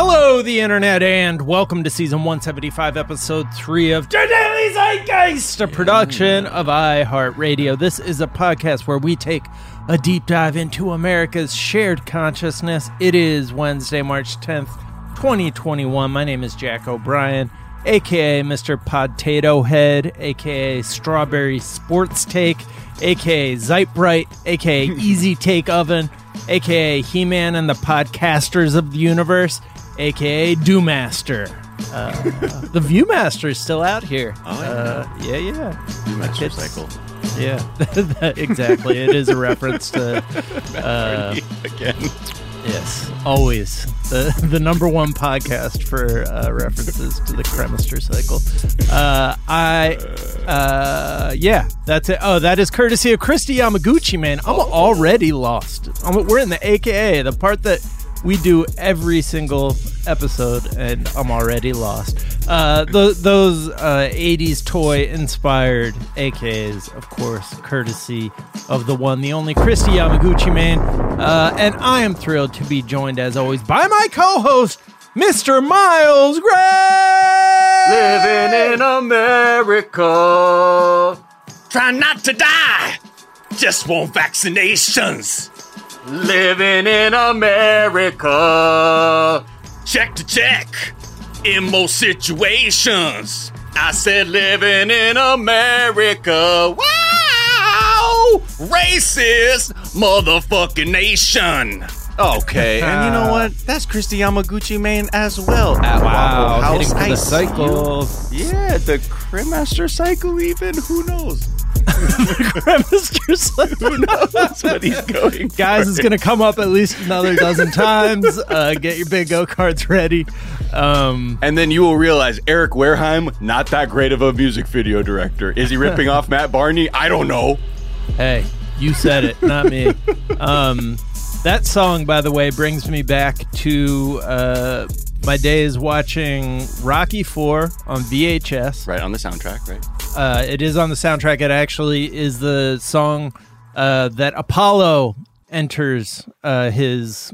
Hello, the internet, and welcome to season 175, episode 3 of The Daily Zeitgeist, a production of iHeartRadio. This is a podcast where we take a deep dive into America's shared consciousness. It is Wednesday, March 10th, 2021. My name is Jack O'Brien, aka Mr. Potato Head, aka Strawberry Sports Take, aka Zeitbright, aka Easy Take Oven, aka He Man and the Podcasters of the Universe, aka Dewmaster. Uh, the Viewmaster is still out here. Oh, yeah. uh, yeah, yeah. Cycle. Yeah, that- exactly. It is a reference to uh, Again. yes, always the the number one podcast for uh, references to the Cremaster cycle. Uh, I, uh, yeah, that's it. Oh, that is courtesy of Christy Yamaguchi. Man, I'm already lost. I'm, we're in the AKA, the part that we do every single episode, and I'm already lost. Uh, th- those uh, 80s toy inspired AKs, of course, courtesy of the one, the only Christy Yamaguchi man. Uh, and I am thrilled to be joined, as always, by my co host, Mr. Miles Gray. Living in America. Try not to die. Just want vaccinations. Living in America. Check to check. In most situations. I said living in America. Wow! Racist motherfucking nation. Okay, and you know what? That's Christy Yamaguchi main as well at Wow, Waffle hitting House. for I the see cycle. Yeah, the Cremaster cycle even. Who knows? Who knows what he's going Guys, for. it's going to come up at least another dozen times. Uh, get your big go cards ready. Um, And then you will realize Eric Wareheim, not that great of a music video director. Is he ripping off Matt Barney? I don't know. Hey, you said it, not me. Um, that song, by the way, brings me back to uh, my days watching Rocky Four on VHS. Right on the soundtrack, right? Uh, it is on the soundtrack. It actually is the song uh, that Apollo enters uh, his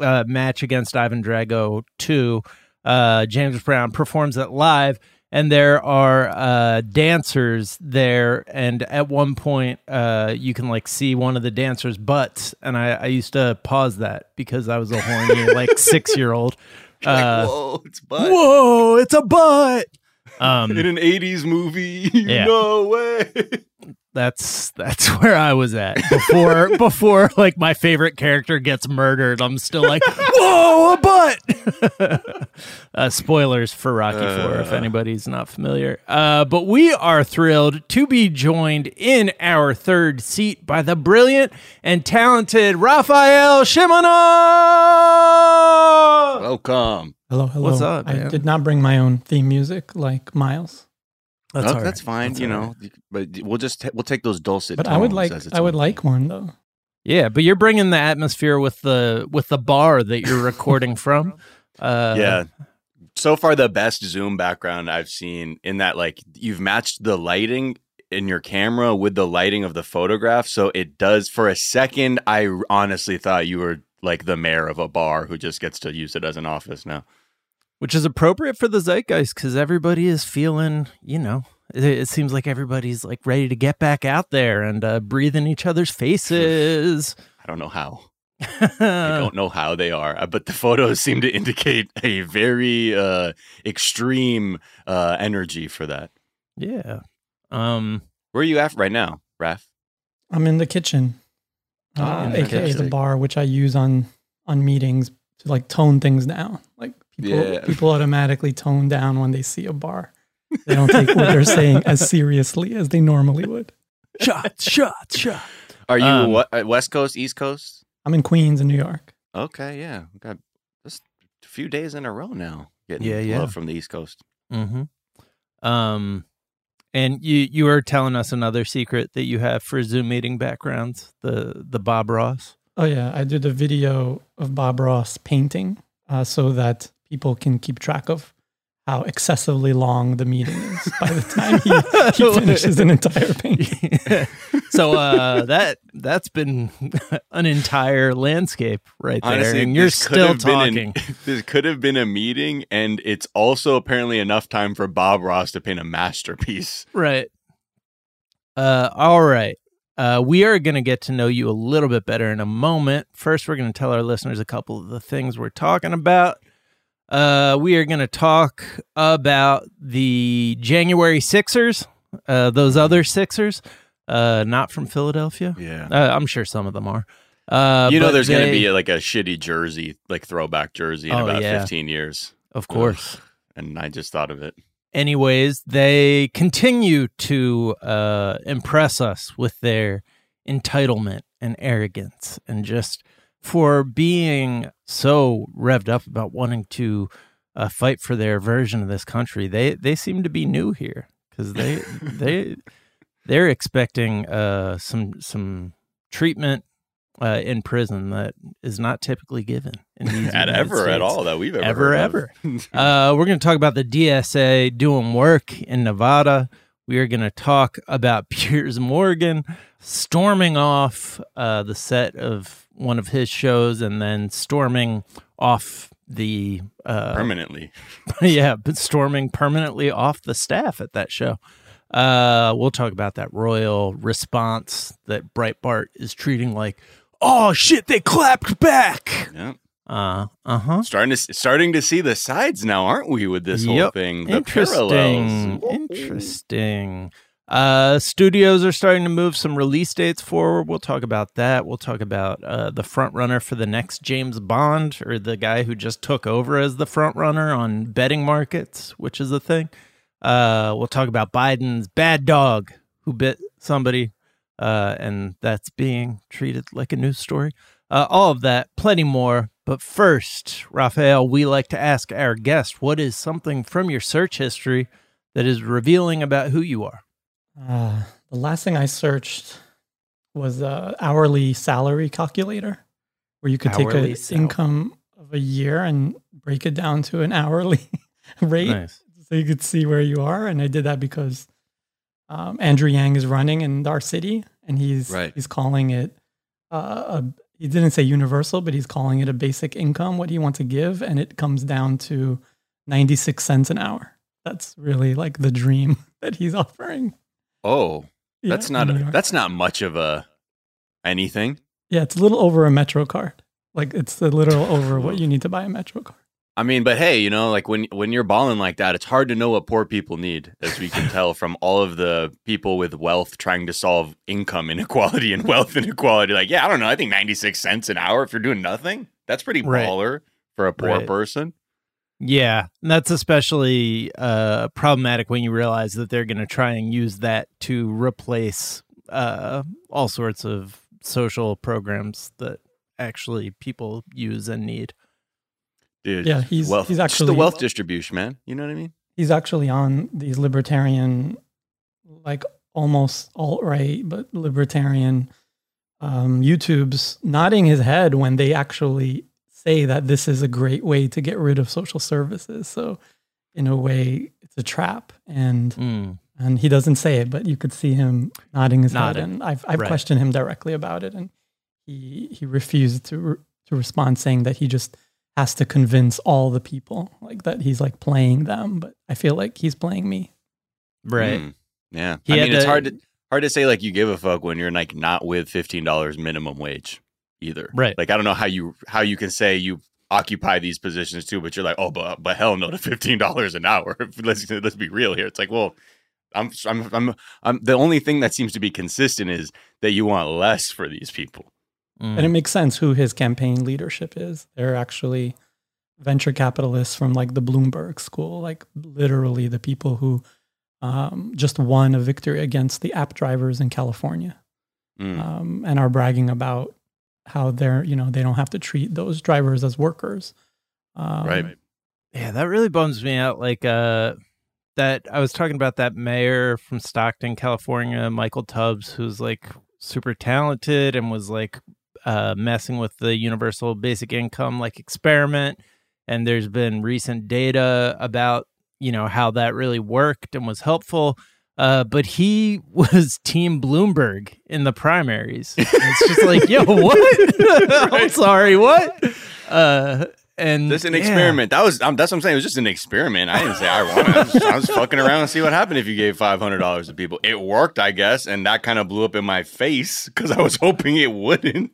uh, match against Ivan Drago 2. Uh, James Brown performs it live, and there are uh, dancers there. And at one point, uh, you can like see one of the dancers' butts. And I, I used to pause that because I was a horny like six year old. Uh, Whoa, it's butt. whoa, it's a butt. Um, In an 80s movie. Yeah. No way. that's that's where I was at before before like my favorite character gets murdered. I'm still like, whoa, a butt. uh, spoilers for Rocky Four if Uh. anybody's not familiar. Uh, but we are thrilled to be joined in our third seat by the brilliant and talented Rafael Shimunov. Welcome. Hello, hello. What's up, I man? did not bring my own theme music like Miles, That's, Oh, all right. that's fine, That's you all know. But we'll just ta- we'll take those dulcet but I would like I would like one though. Yeah, but you're bringing the atmosphere with the with the bar that you're recording from. Uh, yeah. So far, the best Zoom background I've seen in that, like, you've matched the lighting in your camera with the lighting of the photograph. So it does, for a second, I honestly thought you were like the mayor of a bar who just gets to use it as an office now. Which is appropriate for the zeitgeist because everybody is feeling, you know, it, it seems like everybody's like ready to get back out there and uh, breathe in each other's faces. I don't know how. I don't know how they are, uh, but the photos seem to indicate a very uh, extreme uh, energy for that. yeah. Um. Where are you at right now, Raf? I'm in the kitchen, Ah, uh, in the aka the bar, which I use on on meetings to like tone things down. Like people Yeah. people automatically tone down when they see a bar. They don't take what they're saying as seriously as they normally would. Shots, shots, shots. Are you Um, what, uh, West Coast, East Coast? I'm in Queens in New York. Okay, yeah, we got just a few days in a row now. Getting Yeah, yeah. love from the East Coast. Mm-hmm. Um, and you you were telling us another secret that you have for Zoom meeting backgrounds the the Bob Ross. Oh yeah, I did a video of Bob Ross painting uh, so that people can keep track of how excessively long the meeting is by the time he, he finishes an entire painting. so uh, that that's been an entire landscape right there, Honestly, and you're this could still have been an- talking. this could have been a meeting, and it's also apparently enough time for Bob Ross to paint a masterpiece. Right. Uh, all right. Uh, we are going to get to know you a little bit better in a moment. First, we're going to tell our listeners a couple of the things we're talking about. Uh, we are going to talk about the January Sixers, uh, those other Sixers, uh, not from Philadelphia. Yeah. Uh, I'm sure some of them are. Uh, you know, there's going to be like a shitty jersey, like throwback jersey in Oh, about yeah. 15 years. of course. And I just thought of it. anyways, they continue to uh, impress us with their entitlement and arrogance, and just for being so revved up about wanting to uh, fight for their version of this country. They they seem to be new here because they they they're expecting uh, some some treatment. Uh, in prison that is not typically given in these At ever at all that we've ever Ever, ever. uh, we're going to talk about the DSA doing work in Nevada. We are going to talk about Piers Morgan storming off uh, the set of one of his shows and then storming off the uh, permanently. yeah, but storming permanently off the staff at that show. Uh, we'll talk about that royal response that Breitbart is treating like, oh shit, they clapped back. Yeah. Uh, uh huh. Starting to starting to see the sides now, aren't we, with this whole thing? The Interesting. parallels. Interesting. Uh, studios are starting to move some release dates forward. We'll talk about that. We'll talk about uh, the front runner for the next James Bond, or the guy who just took over as the front runner on betting markets, which is a thing. Uh, we'll talk about Biden's bad dog who bit somebody, uh, and that's being treated like a news story. Uh, all of that, plenty more. But first, Rafael, we like to ask our guest what is something from your search history that is revealing about who you are? Uh, the last thing I searched was a hourly salary calculator, where you could Hourly take an income of a year and break it down to an hourly rate, Nice. so you could see where you are. And I did that because um, Andrew Yang is running in our city, and he's Right. he's calling it uh, a. He didn't say universal, but he's calling it a basic income. What he wants to give, and it comes down to ninety six cents an hour. That's really like the dream that he's offering. Oh, Yeah, that's not a, that's not much of a anything. Yeah, it's a little over a Metro card. Like it's a little over what you need to buy a Metro card. I mean, but hey, you know, like when when you're balling like that, it's hard to know what poor people need, as we can tell from all of the people with wealth trying to solve income inequality and wealth inequality. Like, yeah, I don't know. I think 96 cents an hour if you're doing nothing, that's pretty Right. baller for a poor Right. person. Yeah, and that's especially uh, problematic when you realize that they're going to try and use that to replace uh, all sorts of social programs that actually people use and need. Dude, Yeah, he's- wealth, he's just actually- the wealth distribution, man. You know what I mean? He's actually on these libertarian, like almost alt right, but libertarian um, YouTubes, nodding his head when they actually say that this is a great way to get rid of social services. So, in a way, it's a trap, and Mm. and he doesn't say it, but you could see him nodding his Nodding. head. And I've I've Right. questioned him directly about it, and he he refused to re- to respond, saying that he just has to convince all the people, like that he's like playing them. But I feel like he's playing me. Right. Mm, yeah. He I had mean, it's hard to hard to say like you give a fuck when you're like not with fifteen dollars minimum wage either. Right. Like I don't know how you how you can say you occupy these positions too, but you're like, oh, but but hell no to fifteen dollars an hour. let's let's be real here. It's like, well, I'm I'm I'm I'm the only thing that seems to be consistent is that you want less for these people. Mm. And it makes sense who his campaign leadership is. They're actually venture capitalists from like the Bloomberg school, like literally the people who um, just won a victory against the app drivers in California. Mm. um, and are bragging about how they're you know they don't have to treat those drivers as workers. Um, right. Yeah, that really bums me out. Like uh that I was talking about that mayor from Stockton, California, Michael Tubbs, who's like super talented and was like uh messing with the universal basic income like experiment. And there's been recent data about, you know, how that really worked and was helpful. Uh, but he was Team Bloomberg in the primaries. And it's just like, yo, what? I'm sorry, what? Uh, and This is an yeah. experiment. That was um, that's what I'm saying. It was just an experiment. I didn't say I wanted. I was, I was fucking around and see what happened if you gave five hundred dollars to people. It worked, I guess, and that kind of blew up in my face because I was hoping it wouldn't.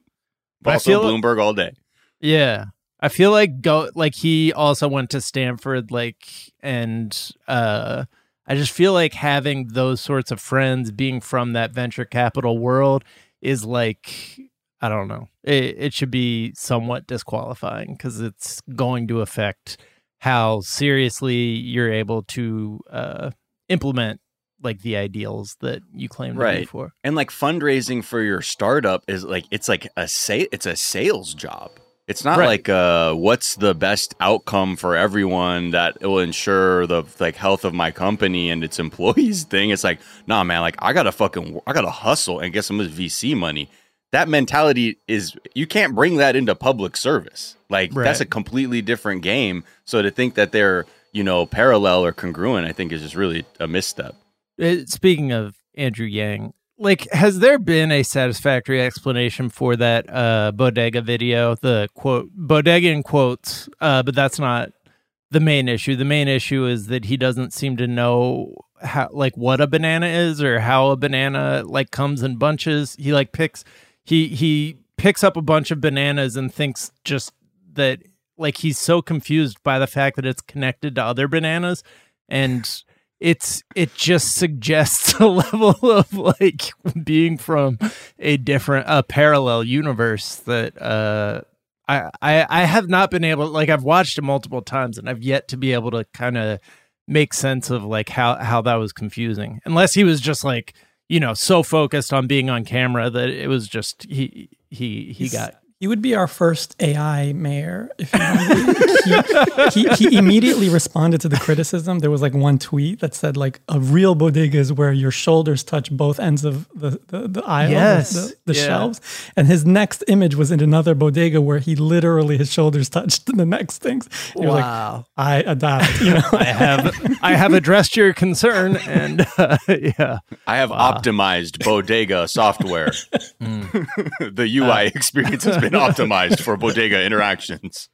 Also, feel- Bloomberg all day. Yeah. I feel like go like he also went to Stanford like and uh I just feel like having those sorts of friends being from that venture capital world is like I don't know. It it should be somewhat disqualifying cuz it's going to affect how seriously you're able to uh implement like the ideals that you claim to be Right. for. And like fundraising for your startup is like it's like a sa- it's a sales job. It's not Right. like uh what's the best outcome for everyone that will ensure the like health of my company and its employees thing. It's like, nah man, like I gotta fucking I gotta hustle and get some of this VC money. That mentality is you can't bring that into public service. Like that's a completely different game. So to think that they're, you know, parallel or congruent, I think is just really a misstep. Uh, Speaking of Andrew Yang, like, has there been a satisfactory explanation for that uh, bodega video? The quote bodega in quotes, uh, but that's not the main issue. The main issue is that he doesn't seem to know how, like, what a banana is or how a banana like comes in bunches. He like picks he he picks up a bunch of bananas and thinks just that like he's so confused by the fact that it's connected to other bananas and it's it just suggests a level of like being from a different a parallel universe that uh I, I I have not been able like I've watched it multiple times and I've yet to be able to kind of make sense of like how how that was confusing. Unless he was just like you know so focused on being on camera that it was just he he he He's- got He would be our first AI mayor if he, he, he, he immediately responded to the criticism. There was like one tweet that said like a real bodega is where your shoulders touch both ends of the the, the aisle, the- Yes. the, the Yeah. shelves. And his next image was in another bodega where he literally his shoulders touched the next things. He was like, wow I adopt, you know. I have I have addressed your concern and uh, yeah I have optimized Bodega software. the UI experience has been optimized for Bodega interactions.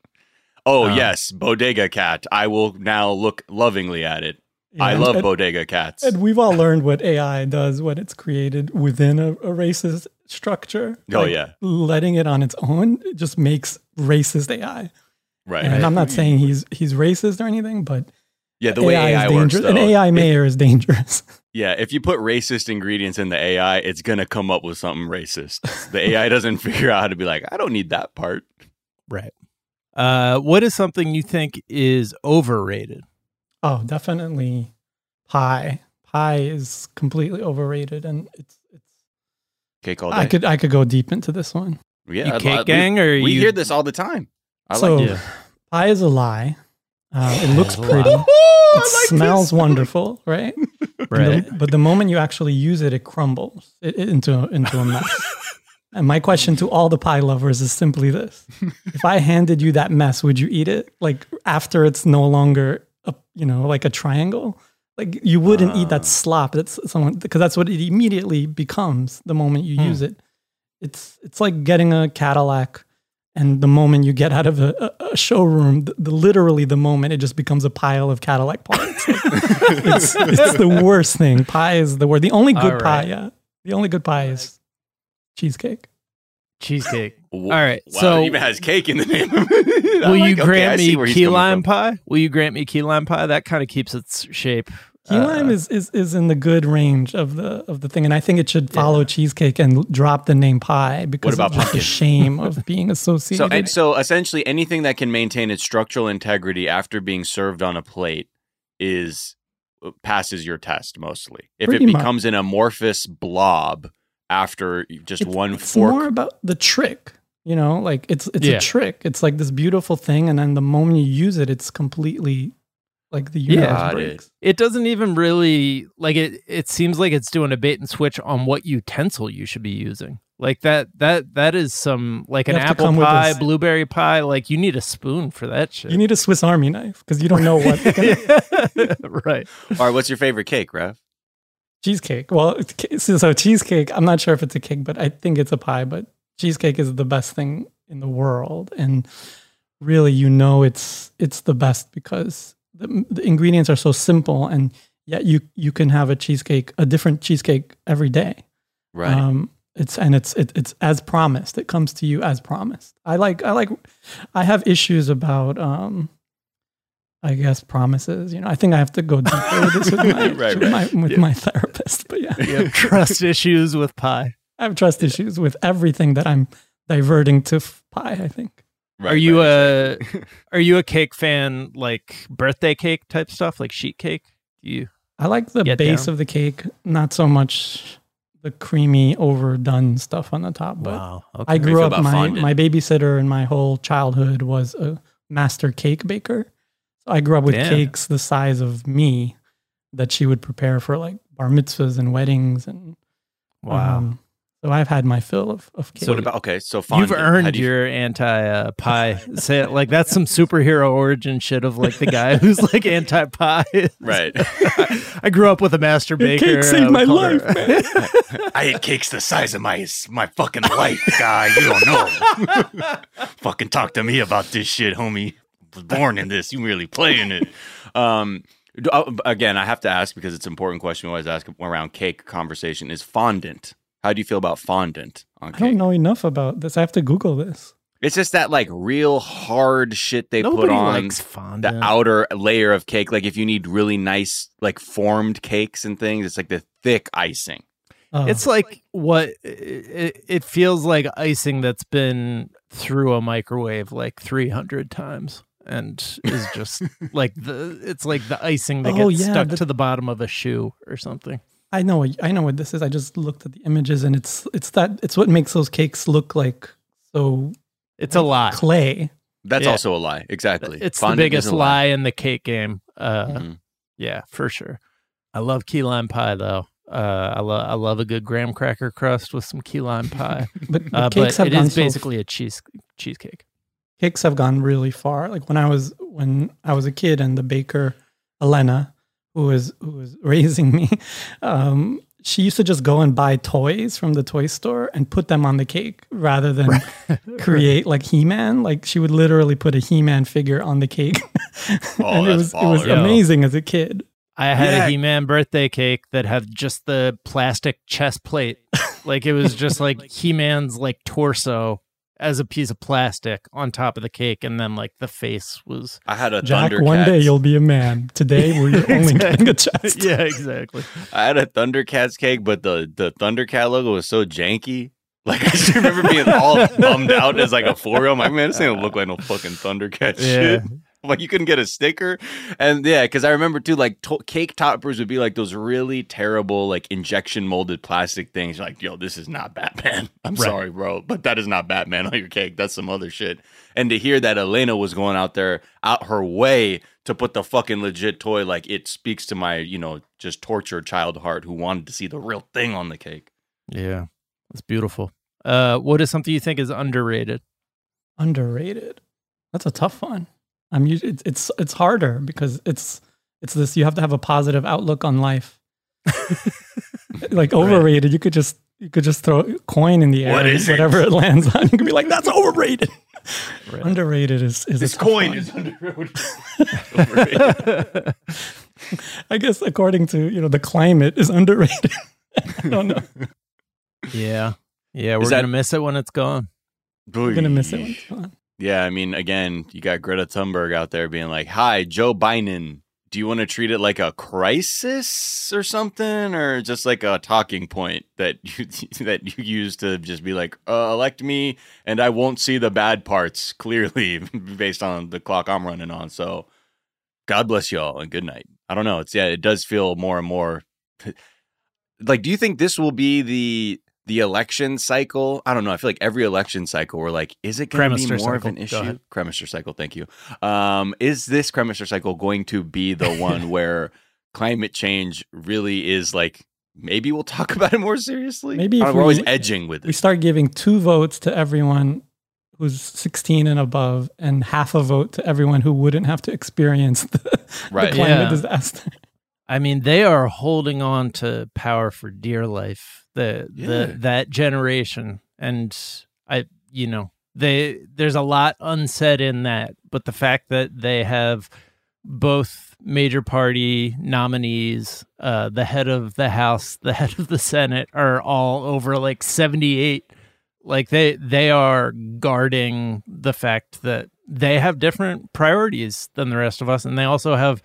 Oh, uh, yes, Bodega Cat. I will now look lovingly at it. I love and- Bodega Cats. And we've all learned what AI does when it's created within a, a racist structure. Oh, yeah. letting it on its own just makes racist AI. Right. And I'm not saying he's he's racist or anything, but yeah, the way AI, AI, is works, dangerous. though. An AI mayor is dangerous. yeah, if you put racist ingredients in the AI, it's going to come up with something racist. The AI doesn't figure out how to be like, I don't need that part. right uh what is something you think is overrated oh, definitely pie. Pie is completely overrated, and it's it's. Cake all day. I could I could go deep into this one. yeah, you cake I'd- gang or we, we you hear this all the time. I so like Yeah. pie is a lie. Uh, it looks pretty. It like smells wonderful, right? Right the- but the moment you actually use it, it crumbles it, it- into into a mess. and my question to all the pie lovers is simply this: If I handed you that mess, would you eat it? Like after it's no longer a you know like a triangle. Like you wouldn't eat that slop. That's someone because that's what it immediately becomes the moment you use it. It's it's like getting a Cadillac, and the moment you get out of a, a, a showroom, the, the literally the moment it just becomes a pile of Cadillac parts. it's, it's the worst thing. Pie is the worst. The only good All pie, yeah. The only good pie is cheesecake. cheesecake all right Wow, so it even has cake in the name. will you Like, okay, grant see me key lime from. pie will you grant me key lime pie that kind of keeps its shape Key lime Uh, is, is is in the good range of the of the thing, and I think it should follow cheesecake and drop the name pie because what about of the shame of being associated. So, and so essentially, anything that can maintain its structural integrity after being served on a plate is uh, passes your test mostly. If Pretty it much. becomes an amorphous blob after just It's- one it's fork, more about the trick you know like it's it's Yeah. a trick it's like this beautiful thing and then the moment you use it it's completely like the Yeah. universe Got it. breaks it doesn't even really like it it seems like it's doing a bait and switch on what utensil you should be using like that that that is some like You an apple pie blueberry pie like you need a spoon for that shit you need a swiss army knife because you don't know what right all right, what's your favorite cake, Rev? cheesecake. Well, it's so, so cheesecake. I'm not sure if it's a cake, but I think it's a pie. But cheesecake is the best thing in the world, and really, you know, it's it's the best because the, the ingredients are so simple, and yet you you can have a cheesecake, a different cheesecake every day. Right. Um, it's and it's it, it's as promised. It comes to you as promised. I like I like I have issues about um I guess promises. You know, I think I have to go deeper with this with my Right, with, my, with my therapist. But yeah, You trust issues with pie. I have trust issues with everything that I'm diverting to f- pie. I think. Right, are you right, a exactly. are you a cake fan like birthday cake type stuff like sheet cake? Do you I like the base down. of the cake, not so much the creamy overdone stuff on the top. But wow. Okay. I grew up my fondant? my babysitter in my whole childhood was a master cake baker. So I grew up with Damn. cakes the size of me that she would prepare for like bar mitzvahs and weddings and wow. um, so I've had my fill of of cake. So what about okay? So You've earned you- your anti uh, pie. Say it like that's some superhero origin shit of like the guy who's like anti pie. right. I grew up with a master baker. cake saved I my call life, man. I ate cakes the size of my my fucking life, guy. You don't know. fucking talk to me about this shit, homie. Was born in this. You really playing it. Um, uh, again, I have to ask because it's an important question we always ask around cake conversation is fondant. How do you feel about fondant on I don't know enough about this. I have to Google this. It's just that like real hard shit they Nobody put on likes the fondant. outer layer of cake. Like if you need really nice like formed cakes and things, it's like the thick icing. Uh, It's like what it, it feels like icing that's been through a microwave like 300 times and is just like the it's like the icing that Oh, gets yeah, stuck the- to the bottom of a shoe or something. I know what I know what this is. I just looked at the images and it's it's that it's what makes those cakes look like so It's a lie. clay. That's Yeah. also a lie. Exactly. It's Fondant the biggest a lie in the cake game. Uh, Mhm. Yeah, for sure. I love key lime pie though. Uh, I love I love a good graham cracker crust with some key lime pie. But, but Uh, cakes but have it gone is so basically a cheese cheesecake. cakes have gone really far. Like when I was when I was a kid, and the baker Elena, who was who was raising me, um, she used to just go and buy toys from the toy store and put them on the cake rather than create like He Man. Like she would literally put a He Man figure on the cake, Oh, and it was it was amazing as a kid. I had Yeah. a He-Man birthday cake that had just the plastic chest plate. like it was just like He-Man's like torso as a piece of plastic on top of the cake and then like the face was I had a Jack, Thundercats. one day you'll be a man. Today we're only getting a chest. Yeah, exactly. I had a Thundercats cake, but the the Thundercat logo was so janky. Like I just remember being all bummed out as like a four year old. I'm like, man, this ain't gonna look like no fucking Thundercat Yeah. shit. Like you couldn't get a sticker, and yeah, because I remember too, like to- cake toppers would be like those really terrible, like injection molded plastic things. You're like, yo, this is not Batman. I'm Right. sorry, bro, but that is not Batman on your cake. That's some other shit. And to hear that Elena was going out there, out her way to put the fucking legit toy, like it speaks to my, you know, just tortured child heart who wanted to see the real thing on the cake. Yeah. It's beautiful. Uh what is something you think is underrated? Underrated. That's a tough one. I'm us- it's it's it's harder because it's it's this you have to have a positive outlook on life. like overrated, you could just you could just throw a coin in the air What and is it? whatever it lands on. You could be like, that's overrated. Right. Underrated is is This tough coin one. is underrated. I guess according to you know the climate is underrated. I don't know. yeah. Yeah, we're that- gonna miss it when it's gone. We're gonna miss it when it's gone. Yeah, I mean, again, you got Greta Thunberg out there being like, "Hi, Joe Biden. Do you want to treat it like a crisis or something, or just like a talking point that you that you use to just be like, uh, elect me, and I won't see the bad parts clearly based on the clock I'm running on." So, God bless you all and good night. I don't know. It's yeah, it does feel more and more like. Do you think this will be the the election cycle? I don't know. I feel like every election cycle, we're like, is it going to be Cremaster more of an issue? ahead. Cremaster cycle. Thank you. Um, is this Cremaster cycle going to be the one where climate change really is like? Maybe we'll talk about it more seriously. Maybe I don't we're always edging with We it. start giving two votes to everyone who's 16 and above, and half a vote to everyone who wouldn't have to experience the, Right. the climate Yeah. disaster. I mean, they are holding on to power for dear life. The Yeah. the that generation, and I, you know, they there's a lot unsaid in that, but the fact that they have both major party nominees, uh, the head of the House, the head of the Senate, are all over like seventy eight. Like they they are guarding the fact that they have different priorities than the rest of us, and they also have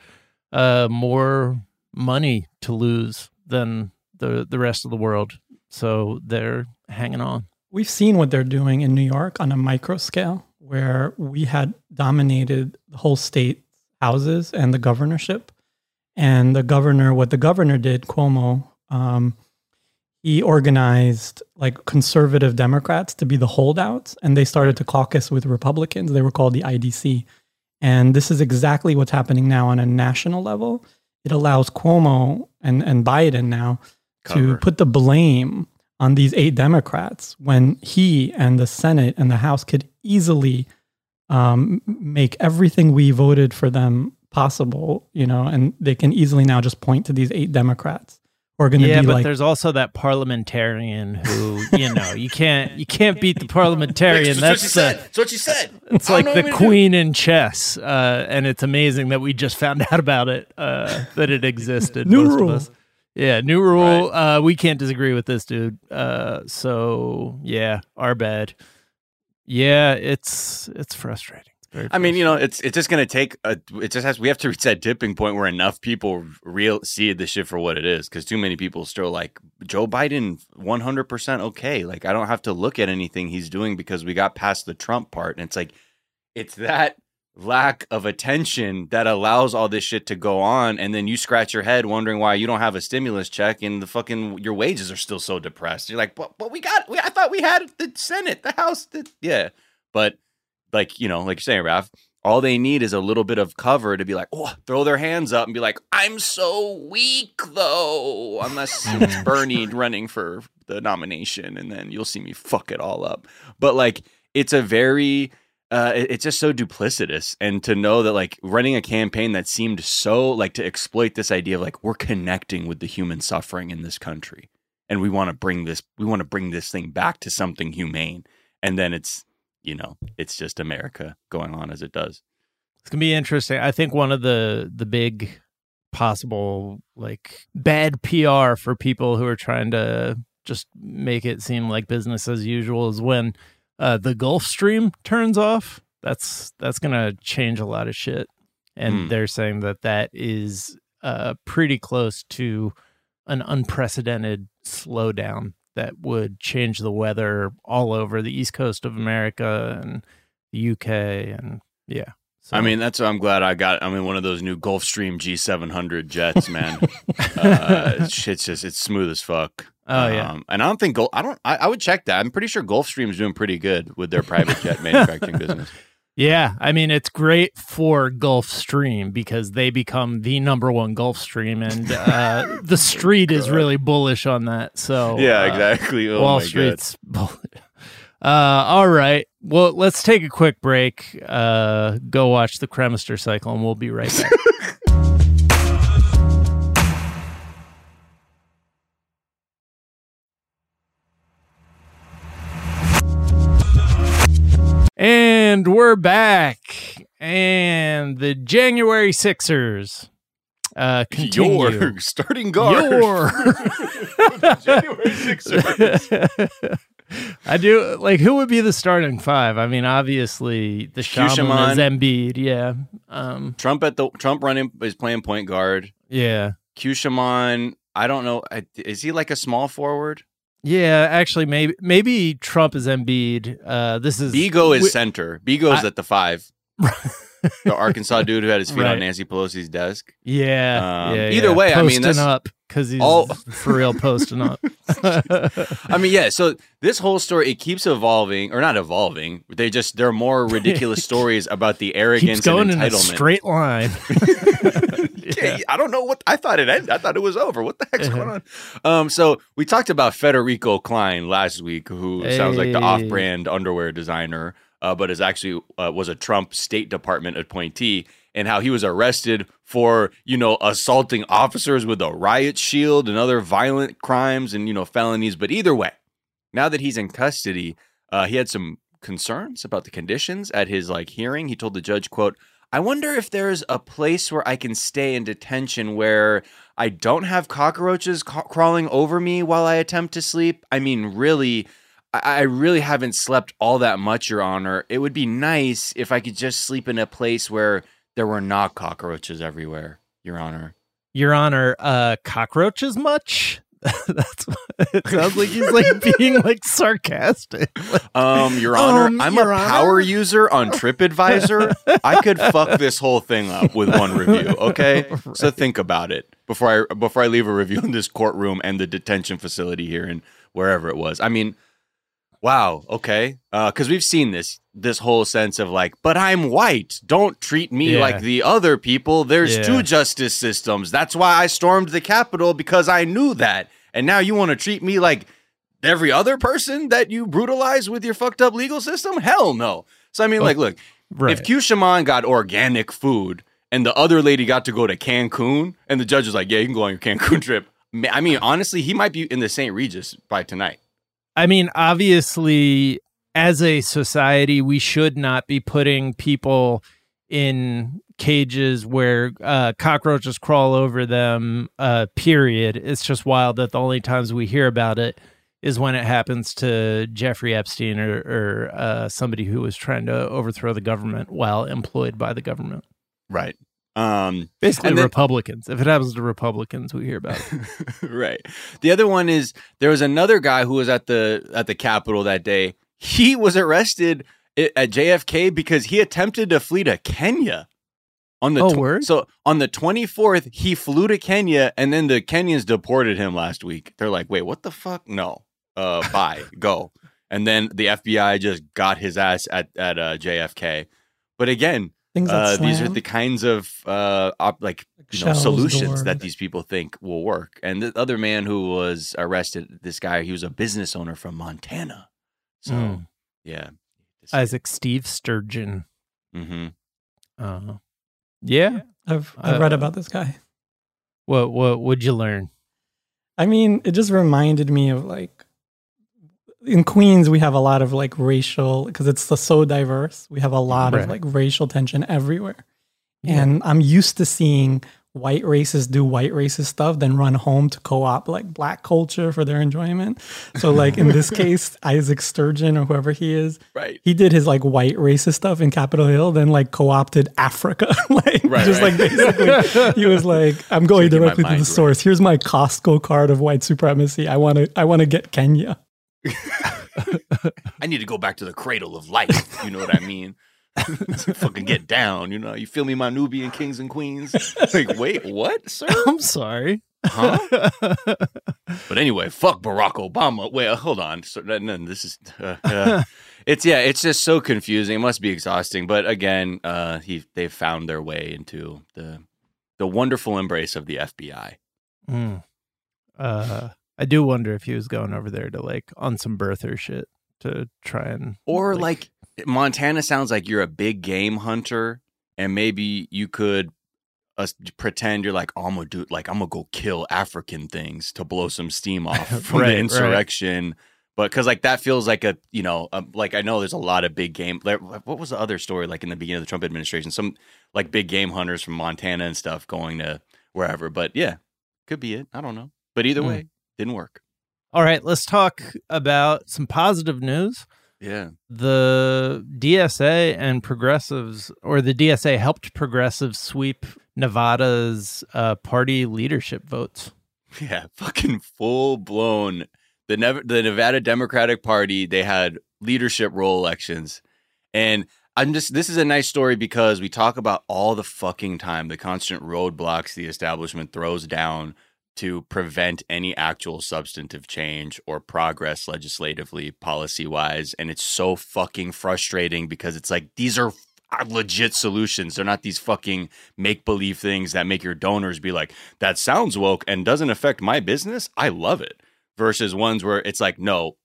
uh, more money to lose than the the rest of the world. So they're hanging on. We've seen what they're doing in New York on a micro scale, where we had dominated the whole state houses and the governorship. And the governor, what the governor did, Cuomo, um, he organized like conservative Democrats to be the holdouts, and they started to caucus with Republicans. They were called the IDC. And this is exactly what's happening now on a national level. It allows Cuomo and, and Biden now Cover. to put the blame on these eight Democrats when he and the Senate and the House could easily um, make everything we voted for them possible, you know, and they can easily now just point to these eight Democrats who are going to Yeah, be but like, there's also that parliamentarian who, you know, you can't you can't beat the parliamentarian. That's the That's what you said. it's like the queen in chess, uh, and it's amazing that we just found out about it, uh, that it existed. New most rule. Yeah, new rule. Uh, we can't disagree with this dude. Uh, so yeah, our bad. Yeah, it's it's frustrating. Very I mean, you know, it's it's just gonna take a. It just has. We have to reach that tipping point where enough people real see the shit for what it is, because too many people still like Joe Biden, one hundred percent okay. Like I don't have to look at anything he's doing because we got past the Trump part, and it's like, it's that lack of attention that allows all this shit to go on, and then you scratch your head wondering why you don't have a stimulus check and the fucking your wages are still so depressed. You're like, but but we got. We, I thought we had the Senate, the House, the yeah, but like you know, like you're saying, Raf, all they need is a little bit of cover to be like, oh, throw their hands up and be like, I'm so weak though. Unless it's Bernie running for the nomination, and then you'll see me fuck it all up. But like, it's a very uh, it- it's just so duplicitous, and to know that like running a campaign that seemed so like to exploit this idea of like we're connecting with the human suffering in this country, and we want to bring this we want to bring this thing back to something humane, and then it's you know, it's just America going on as it does. It's gonna be interesting. I think one of the the big possible like bad PR for people who are trying to just make it seem like business as usual is when uh, the Gulf Stream turns off. That's that's gonna change a lot of shit, and Hmm. they're saying that that is uh, pretty close to an unprecedented slowdown that would change the weather all over the east coast of America and the UK and yeah. So, I mean, that's why I'm glad I got. I mean, one of those new Gulfstream G700 jets, man. uh, shit's just it's smooth as fuck. oh yeah, Um, and I don't think Gulf. I don't. I, I would check that. I'm pretty sure Gulfstream's doing pretty good with their private jet manufacturing business. yeah. I mean, it's great for Gulfstream because they become the number one Gulfstream, and uh, the street is really bullish on that. So Yeah, uh, exactly. Oh Wall Street's bullish. Uh, all right. Well, let's take a quick break. Uh, go watch the Cremaster cycle, and we'll be right back. and we're back. And the January Sixers uh, continue. Your starting guard. Your. January Sixers. I do like who would be the starting five? I mean, obviously the shaman is Embiid, yeah, um, Trump at the Trump running is playing point guard. yeah, Q Shaman, I don't know. Is he like a small forward? yeah. Actually, maybe maybe Trump is Embiid. Uh, this is Bigo is wi- center. Bigo's I- at the five. the Arkansas dude who had his feet Right. on Nancy Pelosi's desk. yeah, Um, yeah. either yeah. way, I mean, that's- up because he's all- for real posting up. I mean, yeah. So this whole story it keeps evolving, or not evolving. They just there are more ridiculous stories about the arrogance Keeps going and in a entitlement. straight line. Yeah, I don't know what I thought it ended. I thought it was over. What the heck's going on? Um, so we talked about Federico Klein last week, who sounds like the off-brand underwear designer, uh, but is actually uh, was a Trump State Department appointee. And how he was arrested for, you know, assaulting officers with a riot shield and other violent crimes and, you know, felonies. But either way, now that he's in custody, uh, he had some concerns about the conditions at his like hearing. He told the judge, quote, I wonder if there's a place where I can stay in detention where I don't have cockroaches ca- crawling over me while I attempt to sleep. I mean, really, I-, I really haven't slept all that much, Your Honor. It would be nice if I could just sleep in a place where there were not cockroaches everywhere, Your Honor. Your Honor, uh, cockroaches much? That's what it sounds like he's like being like sarcastic. Um, Your Honor, Um, I'm Your a Honor? power user on TripAdvisor. I could fuck this whole thing up with one review. Okay, so think about it before I before I leave a review in this courtroom and the detention facility here and wherever it was. I mean, wow. Okay, uh, because we've seen this this whole sense of like, but I'm white. Don't treat me Yeah. like the other people. There's Yeah. two justice systems. That's why I stormed the Capitol because I knew that. And now you want to treat me like every other person that you brutalize with your fucked up legal system? Hell no. So I mean, oh, like, look, Right. if Q Shaman got organic food and the other lady got to go to Cancun, and the judge was like, "Yeah, you can go on your Cancun trip." I mean, honestly, he might be in the St. Regis by tonight. I mean, obviously, as a society, we should not be putting people in cages where uh, cockroaches crawl over them. Uh, period. It's just wild that the only times we hear about it is when it happens to Jeffrey Epstein or, or uh, somebody who was trying to overthrow the government while employed by the government. Right. Um, Basically, then- Republicans. If it happens to Republicans, we hear about it. right. The other one is there was another guy who was at the at the Capitol that day. He was arrested at JFK because he attempted to flee to Kenya. On the Oh, tw- word? so on the 24th, he flew to Kenya, and then the Kenyans deported him last week. They're like, "Wait, what the fuck? No, uh, bye, go." And then the FBI just got his ass at at uh, JFK. But again, Things that uh, these are the kinds of uh, op- like like you know solutions doors. that these people think will work. And the other man who was arrested, this guy, he was a business owner from Montana. So Mm. yeah, Isaac Steve Sturgeon. hmm Uh, yeah. I've I've read uh, about this guy. What what would you learn? I mean, it just reminded me of like in Queens we have a lot of like racial because it's so diverse. We have a lot Right. of like racial tension everywhere. Yeah. And I'm used to seeing white racists do white racist stuff, then run home to co-op like black culture for their enjoyment. So like in this case, Isaac Sturgeon or whoever he is, right. he did his like white racist stuff in Capitol Hill, then like co-opted Africa. like Right, just right. like basically he was like, I'm going my directly to the source. Here's my Costco card of white supremacy. I wanna I wanna get Kenya. I need to go back to the cradle of life. You know what I mean? Fucking get down. You know, you feel me, my Nubian kings and queens. Like, wait, what, sir? I'm sorry. Huh? But anyway, fuck Barack Obama. Wait, hold on. So, no, no, this is uh, uh, it's yeah, it's just so confusing. It must be exhausting. But again, uh, he they've found their way into the the wonderful embrace of the FBI. Mm. Uh, I do wonder if he was going over there to like on some birther shit to try and Or like Montana sounds like you're a big game hunter, and maybe you could uh, pretend you're like, oh, I'm gonna do like I'm gonna go kill African things to blow some steam off from Right, the right. insurrection. But because like that feels like a you know um, like I know there's a lot of big game. Like, what was the other story like in the beginning of the Trump administration? Some like big game hunters from Montana and stuff going to wherever. But yeah, could be it. I don't know. But either Hmm. way, didn't work. All right, let's talk about some positive news. Yeah. The DSA and progressives, or the DSA helped progressives sweep Nevada's uh, party leadership votes. Yeah, fucking full blown. The Nev- the Nevada Democratic Party they had leadership role elections, and I'm just this is a nice story because we talk about all the fucking time the constant roadblocks the establishment throws down to prevent any actual substantive change or progress legislatively, policy wise, and it's so fucking frustrating because it's like these are legit solutions. They're not these fucking make believe things that make your donors be like, that sounds woke and doesn't affect my business. I love it. Versus ones where it's like, no,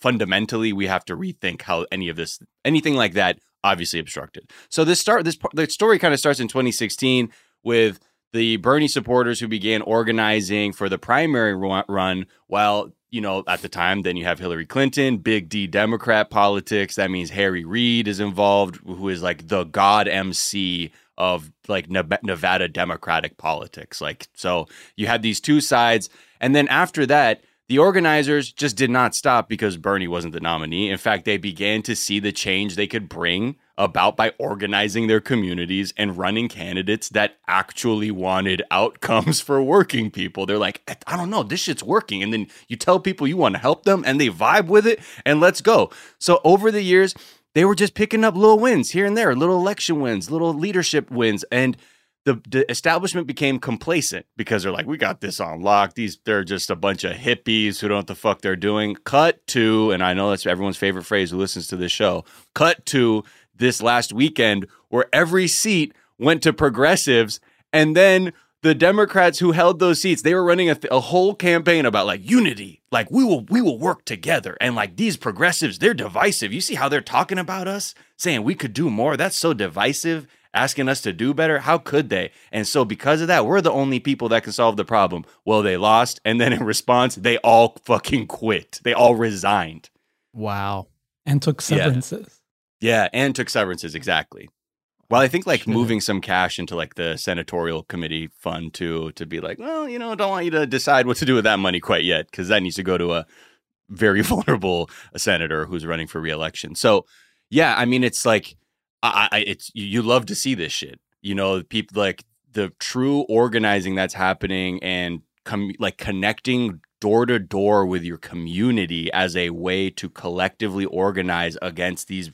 fundamentally, we have to rethink how any of this, anything like that obviously obstructed. So this start this the story kind of starts in 2016 with the Bernie supporters who began organizing for the primary run while you know at the time then you have Hillary Clinton big D Democrat politics. That means Harry Reid is involved who is like the god MC of like Nevada Democratic politics. Like so you had these two sides. And then after that the organizers just did not stop because Bernie wasn't the nominee. In fact, they began to see the change they could bring about by organizing their communities and running candidates that actually wanted outcomes for working people. They're like, I don't know, this shit's working. And then you tell people you want to help them and they vibe with it and let's go. So over the years, they were just picking up little wins here and there, little election wins, little leadership wins. And the, the establishment became complacent because they're like, we got this on lock. These they're just a bunch of hippies who don't know what the fuck they're doing. Cut to, and I know that's everyone's favorite phrase who listens to this show. Cut to this last weekend where every seat went to progressives, and then the Democrats who held those seats, they were running a, th- a whole campaign about like unity, like we will we will work together, and like these progressives, they're divisive. You see how they're talking about us, saying we could do more. That's so divisive asking us to do better. How could they? And so, because of that, we're the only people that can solve the problem. Well, they lost. And then in response, they all fucking quit. They all resigned. Wow. And took severances. Yeah. yeah and took severances. Exactly. Well, I think like Shit. moving some cash into like the senatorial committee fund too, to be like, well, you know, don't want you to decide what to do with that money quite yet, because that needs to go to a very vulnerable senator who's running for reelection. So, yeah, I mean, it's like I, I it's you love to see this shit. You know, people like the true organizing that's happening and com- like connecting door to door with your community as a way to collectively organize against these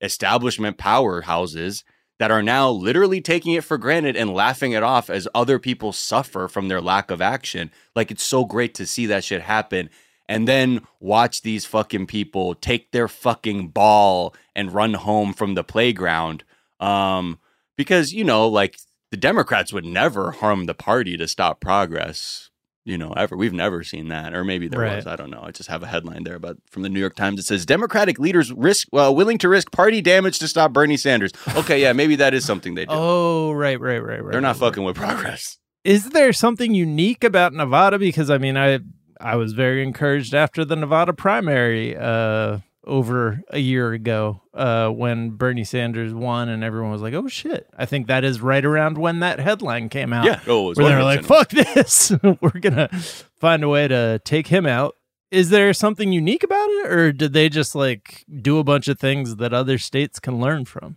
establishment powerhouses that are now literally taking it for granted and laughing it off as other people suffer from their lack of action. Like it's so great to see that shit happen and then watch these fucking people take their fucking ball and run home from the playground. Um, because you know, like the Democrats would never harm the party to stop progress. You know, ever we've never seen that, or maybe there Right. was. I don't know. I just have a headline there, but from the New York Times, it says Democratic leaders risk well willing to risk party damage to stop Bernie Sanders. Okay, yeah, maybe that is something they do. Oh, right, right, right, right. They're not right, right. fucking with progress. Is there something unique about Nevada? Because I mean, I I was very encouraged after the Nevada primary uh, over a year ago uh, when Bernie Sanders won, and everyone was like, "Oh shit!" I think that is right around when that headline came out. Yeah. Oh, it was where they were like, "Fuck this! we're gonna find a way to take him out." Is there something unique about it, or did they just like do a bunch of things that other states can learn from?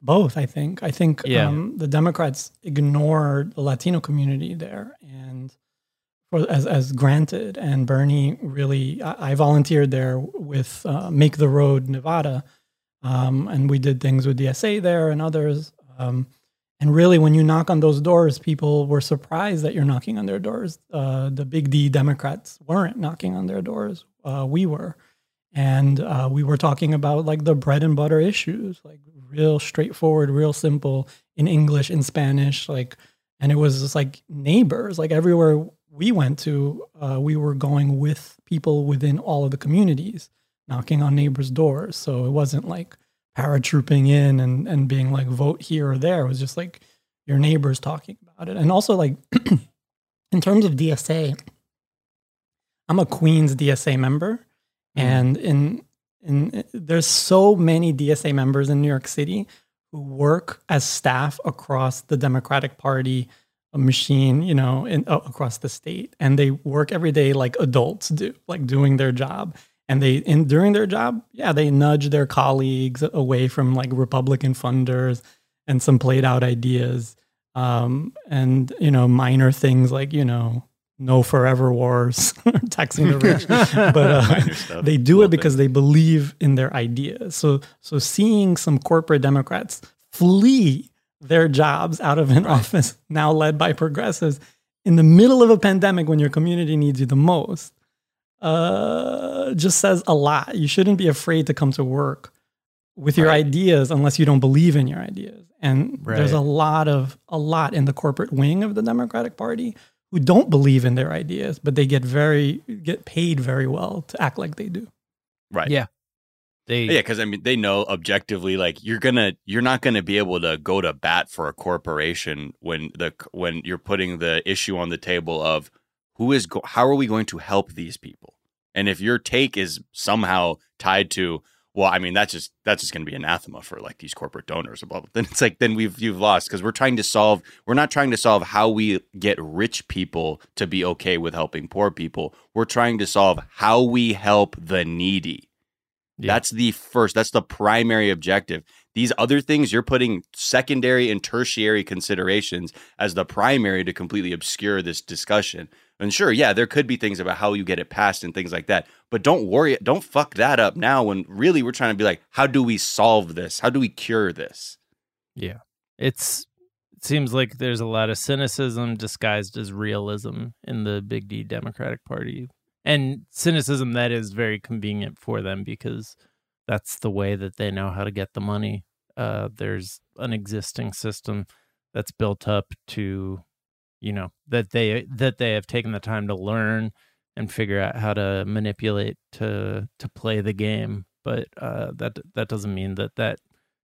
Both, I think. I think Yeah. um, the Democrats ignored the Latino community there, and for, as as granted. And Bernie really, I, I volunteered there with uh, Make the Road Nevada, um, and we did things with DSA there and others. Um, and really, when you knock on those doors, people were surprised that you're knocking on their doors. Uh, the big D Democrats weren't knocking on their doors. Uh, we were. And uh, we were talking about like the bread and butter issues, like real straightforward, real simple in English, in Spanish. Like, and it was just like neighbors, like everywhere we went to, uh, we were going with people within all of the communities, knocking on neighbors' doors. So it wasn't like paratrooping in and, and being like vote here or there. It was just like your neighbors talking about it. And also like in terms of DSA, I'm a Queens DSA member, and in in there's so many DSA members in New York City who work as staff across the Democratic Party machine, you know, in, uh, across the state, and they work every day like adults do, like doing their job. And they, in during their job, yeah, they nudge their colleagues away from like Republican funders and some played out ideas, um, and you know, minor things like you know, no forever wars, taxing the rich, but uh, they do it because things. they believe in their ideas. So, so seeing some corporate Democrats flee their jobs out of an office now led by progressives in the middle of a pandemic when your community needs you the most, uh, just says a lot. You shouldn't be afraid to come to work with your Right. ideas unless you don't believe in your ideas. And there's a lot of a lot in the corporate wing of the Democratic Party who don't believe in their ideas, but they get very get paid very well to act like they do. Right. Yeah. They Yeah, because I mean, they know objectively, like you're gonna, you're not gonna be able to go to bat for a corporation when the when you're putting the issue on the table of who is, go- how are we going to help these people? And if your take is somehow tied to, well, I mean, that's just that's just gonna be anathema for like these corporate donors. and Blah, blah. Then it's like then we've you've lost because we're trying to solve. We're not trying to solve how we get rich people to be okay with helping poor people. We're trying to solve how we help the needy. Yeah. That's the first, that's the primary objective. These other things, you're putting secondary and tertiary considerations as the primary to completely obscure this discussion. And sure, yeah, there could be things about how you get it passed and things like that. But don't worry, don't fuck that up now when really we're trying to be like, how do we solve this? How do we cure this? Yeah. It's it seems like there's a lot of cynicism disguised as realism in the Big D Democratic Party. And cynicism that is very convenient for them because that's the way that they know how to get the money. Uh, there's an existing system that's built up to, you know, that they that they have taken the time to learn and figure out how to manipulate to to play the game. But uh, that that doesn't mean that that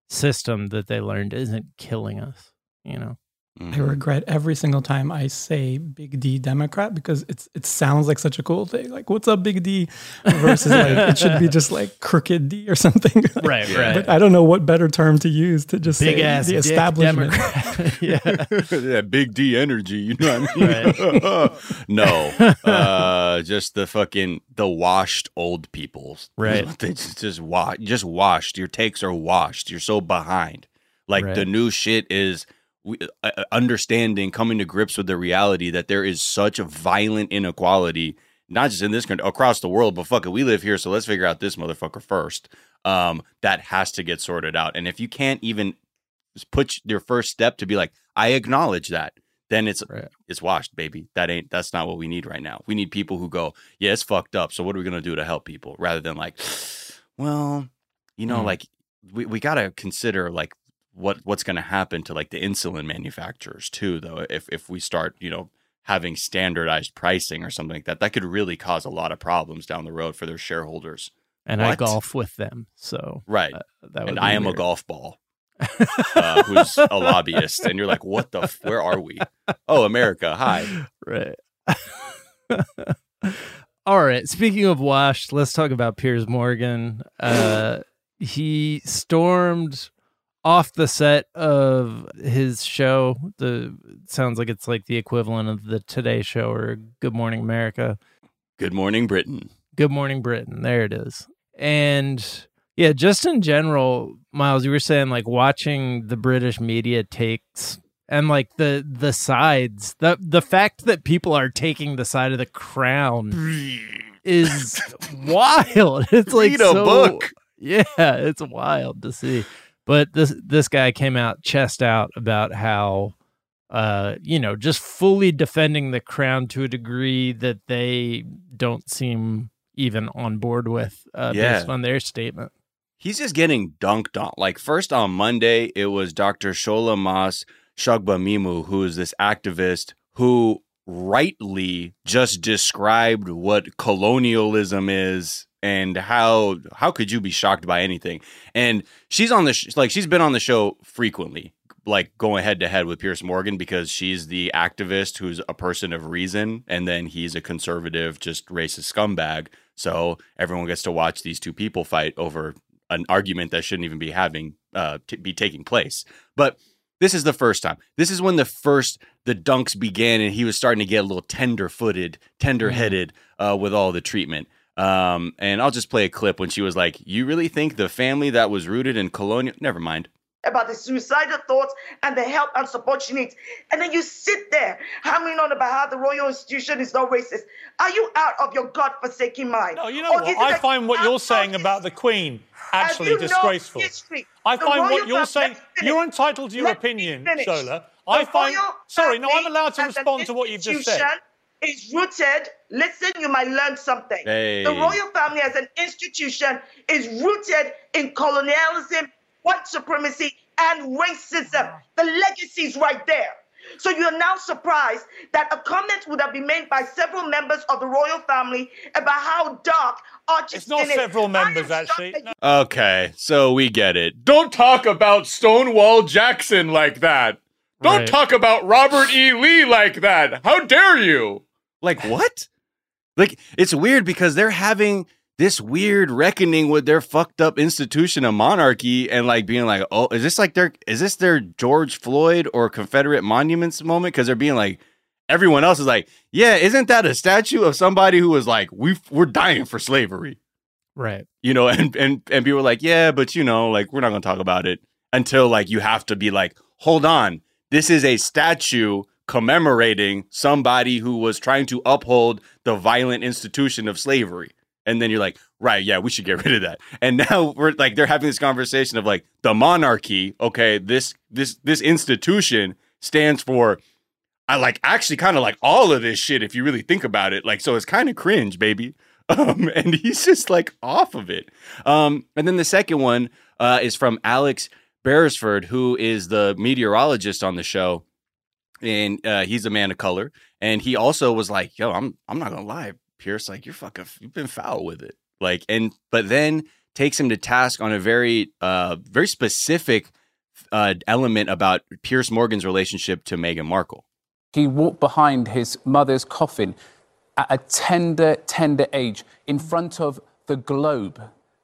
system that they learned isn't killing us. You know, I regret every single time I say Big D Democrat because it's it sounds like such a cool thing. Like, what's up, Big D? Versus like it should be just like Crooked D or something. right, But I don't know what better term to use to just Big say ass the dick establishment. Democrat. yeah, yeah, big D energy, you know what I mean? no, uh, just the fucking the washed old people, Right. They just just wa- just washed. Your takes are washed. You're so behind. Like Right. the new shit is we, understanding, coming to grips with the reality that there is such a violent inequality, not just in this country, across the world. But fuck it, we live here, so let's figure out this motherfucker first. Um, that has to get sorted out. And if you can't even put your first step to be like, I acknowledge that, then it's Right. it's washed, baby. That ain't that's not what we need right now. We need people who go, yeah, it's fucked up. So what are we gonna do to help people? Rather than like, well, you know, Mm. like we, we gotta consider like what what's gonna happen to like the insulin manufacturers too, though. If if we start, you know, having standardized pricing or something like that, that could really cause a lot of problems down the road for their shareholders. and I golf with them, so Right. uh, that and I am weird. a golf ball. uh, who's a lobbyist, and you're like, "What the? F- where are we? Oh, America! Hi." right. All right. Speaking of washed, let's talk about Piers Morgan. Uh, he stormed off the set of his show. The sounds like it's like the equivalent of the Today Show or Good Morning America. Good morning, Britain. Good Morning Britain. There it is. And yeah, just in general, Miles, you were saying like watching the British media takes and like the the sides, the the fact that people are taking the side of the crown is wild. It's like Read a so, book. Yeah, it's wild to see. But this this guy came out chest out about how uh you know just fully defending the crown to a degree that they don't seem even on board with uh Yeah. based on their statement. He's just getting dunked on. Like first on Monday, it was Dr. Shola Mas Shogbamimu, who is this activist who rightly just described what colonialism is and how how could you be shocked by anything? And she's on the sh- like she's been on the show frequently, like going head to head with Piers Morgan because she's the activist who's a person of reason, and then he's a conservative, just racist scumbag. So everyone gets to watch these two people fight over an argument that shouldn't even be having uh, t- be taking place. But this is the first time. This is when the first the dunks began, and he was starting to get a little tender footed, tender headed uh, with all the treatment. Um, and I'll just play a clip when she was like, "You really think the family that was rooted in colonial? Never mind." about the suicidal thoughts and the help and support she needs. And then you sit there hammering on about how the royal institution is not racist. Are you out of your God-forsaken mind? No, you know Or what? is it I that find what you you're saying no about the Queen Have actually you disgraceful. history? I find what you're saying. let me finish. You're entitled to your Let opinion, finish. Shola. I find. Sorry, no, I'm allowed to respond to what you've just said. Institution Is rooted. Listen, you might learn something. Hey. The royal family as an institution is rooted in colonialism, white supremacy, and racism. The legacy is right there. So you are now surprised that a comment would have been made by several members of the royal family about how dark Archie's It's not skin is. several members, actually. No. Okay, so we get it. Don't talk about Stonewall Jackson like that. Don't Right. talk about Robert E. Lee like that. How dare you? Like what? Like it's weird because they're having this weird reckoning with their fucked up institution of monarchy and like being like, "Oh, is this like their is this their George Floyd or Confederate monuments moment?" Cuz they're being like everyone else is like, "Yeah, isn't that a statue of somebody who was like, we we're dying for slavery?" Right. you know, and and and people are like, yeah, but you know, like we're not gonna talk about it until like you have to be like, hold on, this is a statue commemorating somebody who was trying to uphold the violent institution of slavery. And then you're like, right, yeah, we should get rid of that. And now we're like, they're having this conversation of like the monarchy. Okay, this this this institution stands for I like actually kind of like all of this shit if you really think about it. Like, so it's kind of cringe, baby. Um, and he's just like off of it. Um, and then the second one uh, is from Alex Beresford, who is the meteorologist on the show, and uh, he's a man of color. And he also was like, "Yo, I'm I'm not gonna lie, Piers. Like, you're fucking you've been foul with it. Like, and but then takes him to task on a very uh very specific uh element about Piers Morgan's relationship to Meghan Markle. He walked behind his mother's coffin at a tender, tender age in front of the globe.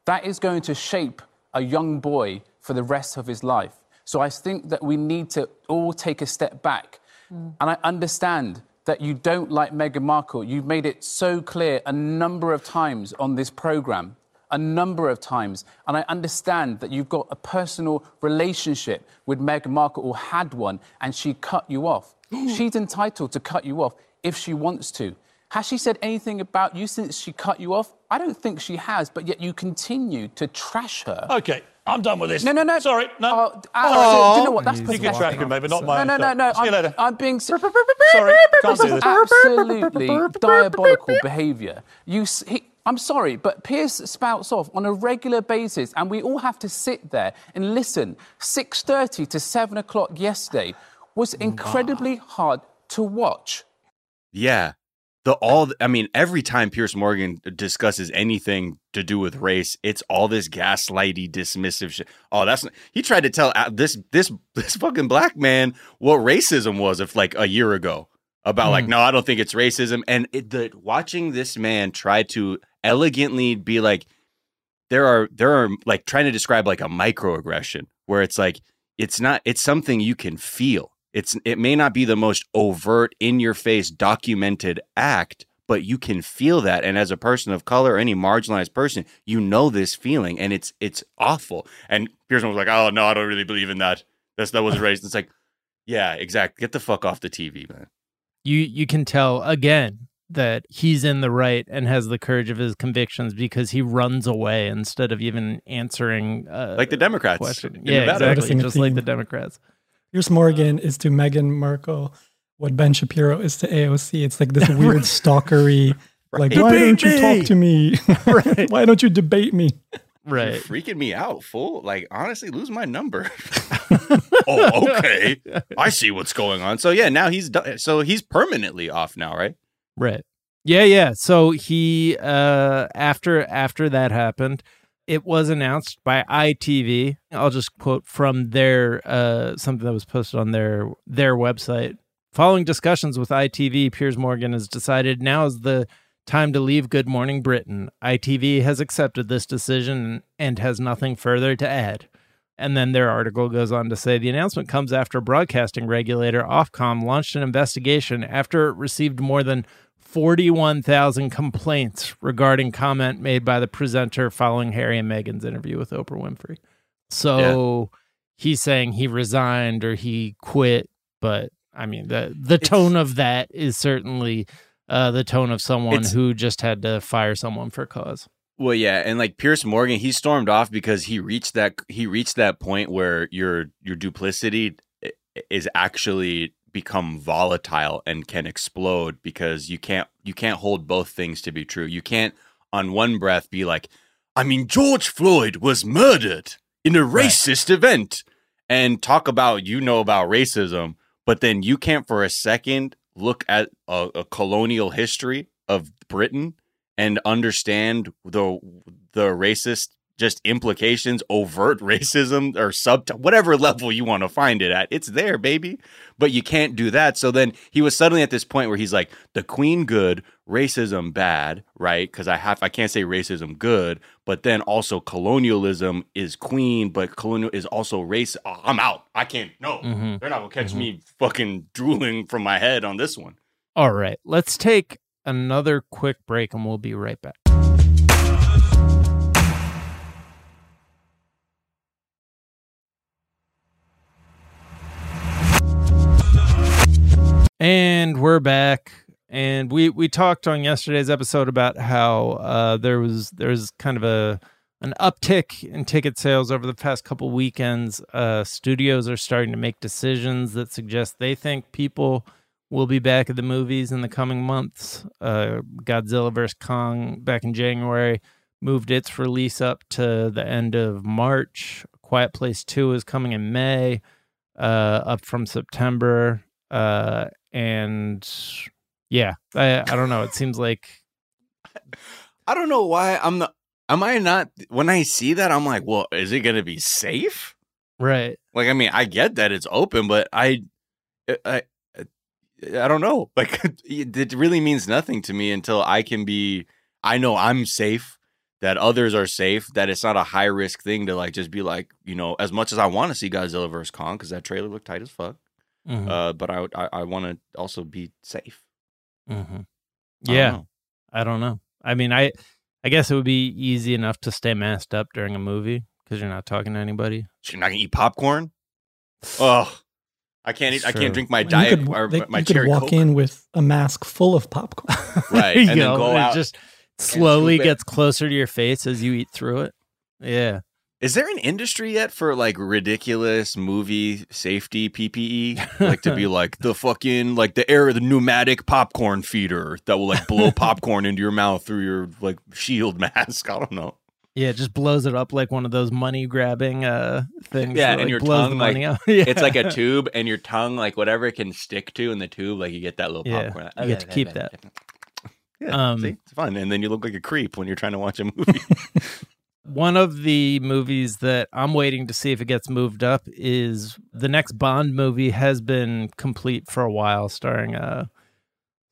That is going to shape a young boy for the rest of his life. So I think that we need to all take a step back. And I understand that you don't like Meghan Markle. You've made it so clear a number of times on this program a number of times. And I understand that you've got a personal relationship with Meghan Markle or had one, and she cut you off. Mm. She's entitled to cut you off if she wants to. Has she said anything about you since she cut you off? I don't think she has, but yet you continue to trash her. Okay, I'm done with this. No, no, no. Sorry, no. Oh, uh, do you know what? That's you can track him, maybe not my No, no, no, no. See you I'm, later. I'm being. Sorry, can't This do this. absolutely diabolical behaviour. You, he, I'm sorry, but Piers spouts off on a regular basis, and we all have to sit there and listen. 6:30 to 7 o'clock yesterday was incredibly hard to watch. Yeah. The all I mean, every time Piers Morgan discusses anything to do with race, it's all this gaslighty, dismissive shit. Oh, that's he tried to tell uh, this this this fucking black man what racism was if like a year ago about like no, I don't think it's racism. And it, the watching this man try to elegantly be like there are there are like trying to describe like a microaggression where it's like it's not it's something you can feel it's it may not be the most overt in your face documented act but you can feel that and as a person of color or any marginalized person you know this feeling and it's it's awful and Pearson was like oh no I don't really believe in that that's that was raised it's like yeah exactly get the fuck off the TV man You you can tell again that he's in the right and has the courage of his convictions because he runs away instead of even answering uh, like the Democrats question. Yeah, Nevada. exactly. Just like the Democrats. Piers Morgan is to Meghan Markle what Ben Shapiro is to AOC. It's like this weird stalkery, like, why don't you talk to me? why don't you debate me? Right. You're freaking me out, fool. Like, honestly, lose my number. oh, okay. I see what's going on. So yeah, now he's done. So he's permanently off now, right? Right. Yeah, yeah. So he uh after after that happened, it was announced by ITV. I'll just quote from their uh something that was posted on their their website. Following discussions with ITV, Piers Morgan has decided now is the time to leave Good Morning Britain. ITV has accepted this decision and has nothing further to add. And then their article goes on to say the announcement comes after broadcasting regulator Ofcom launched an investigation after it received more than 41,000 complaints regarding comment made by the presenter following Harry and Meghan's interview with Oprah Winfrey. So he's saying he resigned or he quit, but I mean the the tone of that is certainly uh, the tone of someone who just had to fire someone for cause. Well, yeah, and like Piers Morgan, he stormed off because he reached that he reached that point where your your duplicity is actually become volatile and can explode because you can't you can't hold both things to be true. You can't on one breath be like, I mean, George Floyd was murdered in a racist event and talk about you know about racism, but then you can't for a second look at a, a colonial history of Britain and understand the the racist just implications, overt racism or sub whatever level you want to find it at. It's there, baby. But you can't do that. So then he was suddenly at this point where he's like, the queen good, racism bad, right? Because I have I can't say racism good, but then also colonialism is queen, but colonial is also race. Oh, I'm out. I can't. No, Mhm. they're not gonna catch me fucking drooling from my head on this one. All right, let's take another quick break and we'll be right back. And we're back. And we we talked on yesterday's episode about how uh, there was there was kind of a an uptick in ticket sales over the past couple weekends. Uh, studios are starting to make decisions that suggest they think people will be back at the movies in the coming months. Uh, Godzilla vs Kong back in January moved its release up to the end of March. Quiet Place Two is coming in May, uh, up from September. Uh, and yeah, I I don't know. It seems like I don't know why I'm not. Am I not? When I see that, I'm like, well, is it gonna be safe? right. Like, I mean, I get that it's open, but I, I, I, I don't know. Like, it really means nothing to me until I can be. I know I'm safe. That others are safe. That it's not a high risk thing to like just be like, you know, as much as I want to see Godzilla vs Kong because that trailer looked tight as fuck. Mhm. Uh, but I, I, I want to also be safe. hmm I don't Yeah. I don't know. I mean, I I guess it would be easy enough to stay masked up during a movie because you're not talking to anybody. So you're not gonna eat popcorn? Oh, I can't eat. I can't drink my You diet could, or they- my you could walk Coke. in with a mask full of popcorn. Right, There you and then go. go It just slowly scoop it. gets closer to your face as you eat through it. Yeah. Is there an industry yet for like ridiculous movie safety PPE? Like to be like the fucking like the air the pneumatic popcorn feeder that will like blow popcorn into your mouth through your like shield mask. I don't know. Yeah, it just blows it up like one of those money grabbing uh things. Yeah, that, and like, your tongue, like. Yeah. It's like a tube and your tongue, like whatever it can stick to in the tube, like you get that little Yeah, popcorn. you get to keep that. Yeah, Um, see, it's fun, and then you look like a creep when you're trying to watch a movie. One of the movies that I'm waiting to see if it gets moved up is the next Bond movie has been complete for a while, starring uh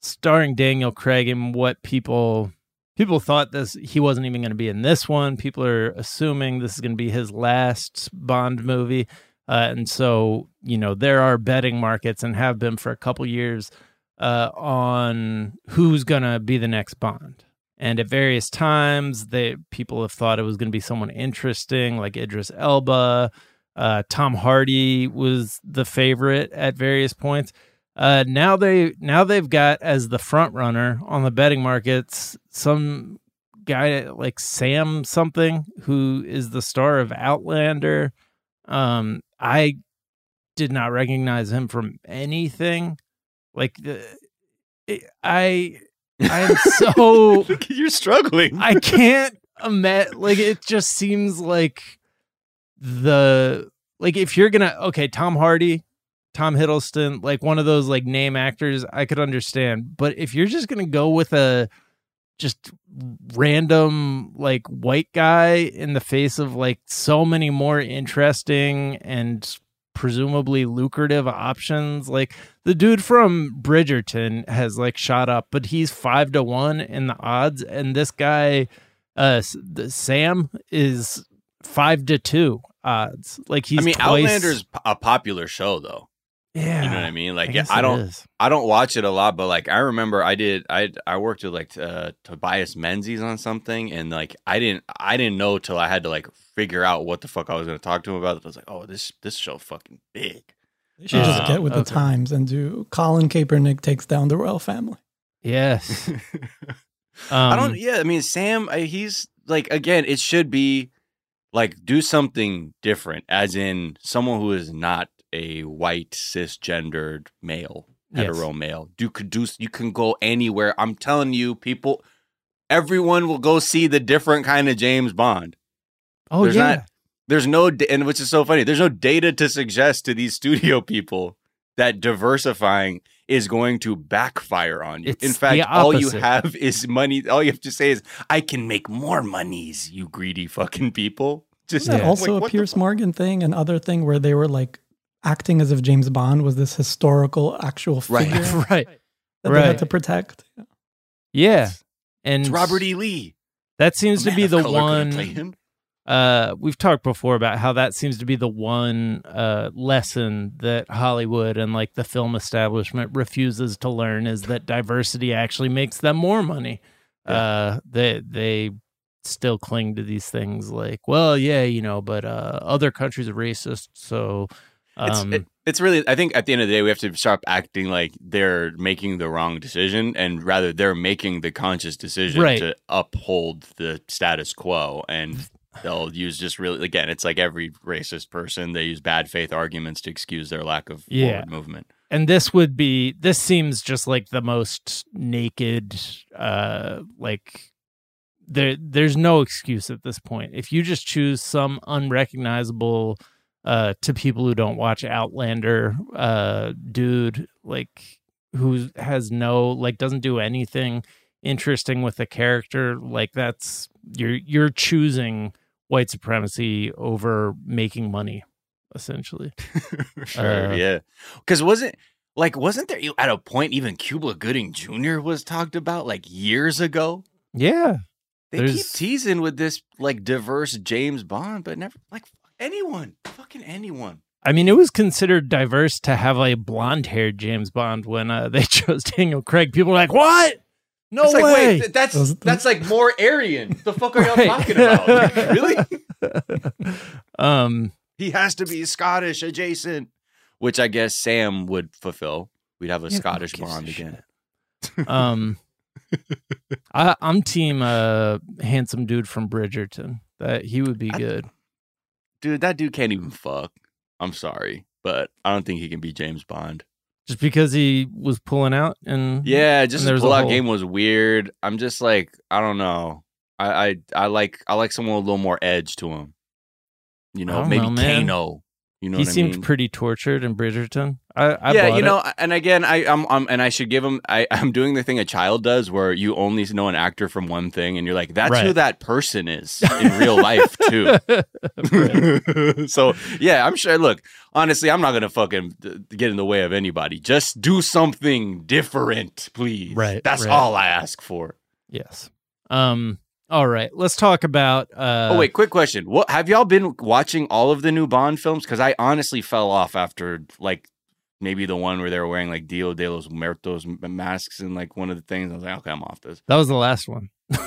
starring Daniel Craig and what people people thought this he wasn't even going to be in this one. People are assuming this is going to be his last Bond movie. Uh, and so, you know, there are betting markets and have been for a couple years uh, on who's going to be the next Bond. And at various times, they people have thought it was going to be someone interesting, like Idris Elba. Uh, Tom Hardy was the favorite at various points. Uh, now they now they've got as the front runner on the betting markets some guy like Sam something who is the star of Outlander. Um, I did not recognize him from anything. Like the, it- I I'm so you're struggling. I can't imagine. Like it just seems like the like if you're gonna okay, Tom Hardy, Tom Hiddleston, like one of those like name actors, I could understand. But if you're just gonna go with a just random like white guy in the face of like so many more interesting and presumably lucrative options like the dude from bridgerton has like shot up but he's five to one in the odds and this guy uh sam is five to two odds like he's I mean, twice, Outlander's a popular show, though. yeah You know what I mean? Like, I, yeah, I don't. I don't watch it a lot, but like, I remember I did, I, I worked with like uh, Tobias Menzies on something, and like, I didn't, I didn't know till I had to like figure out what the fuck I was going to talk to him about. I was like, oh, this, this show fucking big. You should just Uh, get with the times and do Colin Kaepernick takes down the royal family. yes um, I don't. Yeah, I mean, Sam. I, he's like again. It should be like do something different, as in someone who is not a white cisgendered male, Yes. hetero male. You could do. You can go anywhere. I'm telling you, people. Everyone will go see the different kind of James Bond. Oh there's yeah not- There's no, and which is so funny. There's no data to suggest to these studio people that diversifying is going to backfire on you. It's In fact, all you have is money. All you have to say is, "I can make more monies." You greedy fucking people. Just Isn't that Yeah. also like, a Piers? Morgan thing, and other thing where they were like acting as if James Bond was this historical actual Right. figure right. that they Right. had to protect. Yeah. And It's Robert E. Lee. that seems A to be the of color couldn't play one him. Uh we've talked before about how that seems to be the one uh lesson that Hollywood and like the film establishment refuses to learn is that diversity actually makes them more money. Uh they they still cling to these things like, well, yeah, you know, but uh other countries are racist, so It's, um it- it's really. I think at the end of the day, we have to stop acting like they're making the wrong decision, and rather they're making the conscious decision Right. to uphold the status quo. And they'll use just really again, it's like every racist person. They use bad faith arguments to excuse their lack of Yeah. forward movement. and this would be this seems just like the most naked uh like there there's no excuse at this point if you just choose some unrecognizable uh to people who don't watch outlander uh dude like who has no like doesn't do anything interesting with the character like that's you're you're choosing white supremacy over making money essentially sure, Uh, yeah. Because wasn't like wasn't there at a point even Cuba Gooding Jr. was talked about like years ago? yeah They keep teasing with this like diverse James Bond, but never like anyone, fucking anyone. I mean, it was considered diverse to have a blonde-haired James Bond when uh, they chose Daniel Craig. People were like, "What? No it's like, way!" wait, that's that's like more Aryan. The fuck are y'all Right. talking about? Like, really? um, He has to be Scottish adjacent, which I guess Sam would fulfill. We'd have a Yeah, Scottish Bond again. um, I, I'm team uh, handsome dude from Bridgerton. That he would be I- good. Dude, that dude can't even fuck. I'm sorry, but I don't think he can be James Bond. Just because he was pulling out and Yeah, just there the was a pull out game was weird. I'm just like, I don't know. I I, I like I like someone with a little more edge to him. You know, maybe know. Kano. You know he seemed I mean? pretty tortured in Bridgerton. I, I yeah, you it. know, and again, I, I'm, I'm, and I should give him. I, I'm doing the thing a child does, where you only know an actor from one thing, and you're like, that's who that person is in real life too. so yeah, I'm sure. Look, honestly, I'm not gonna fucking get in the way of anybody. Just do something different, please. Right, That's right. all I ask for. yes. Um. All right. Let's talk about. Uh, oh wait, quick question. What have y'all been watching all of the new Bond films? Because I honestly fell off after like maybe the one where they were wearing like Dio de los Muertos masks and like one of the things. I was like, okay, I'm off this. That was the last one.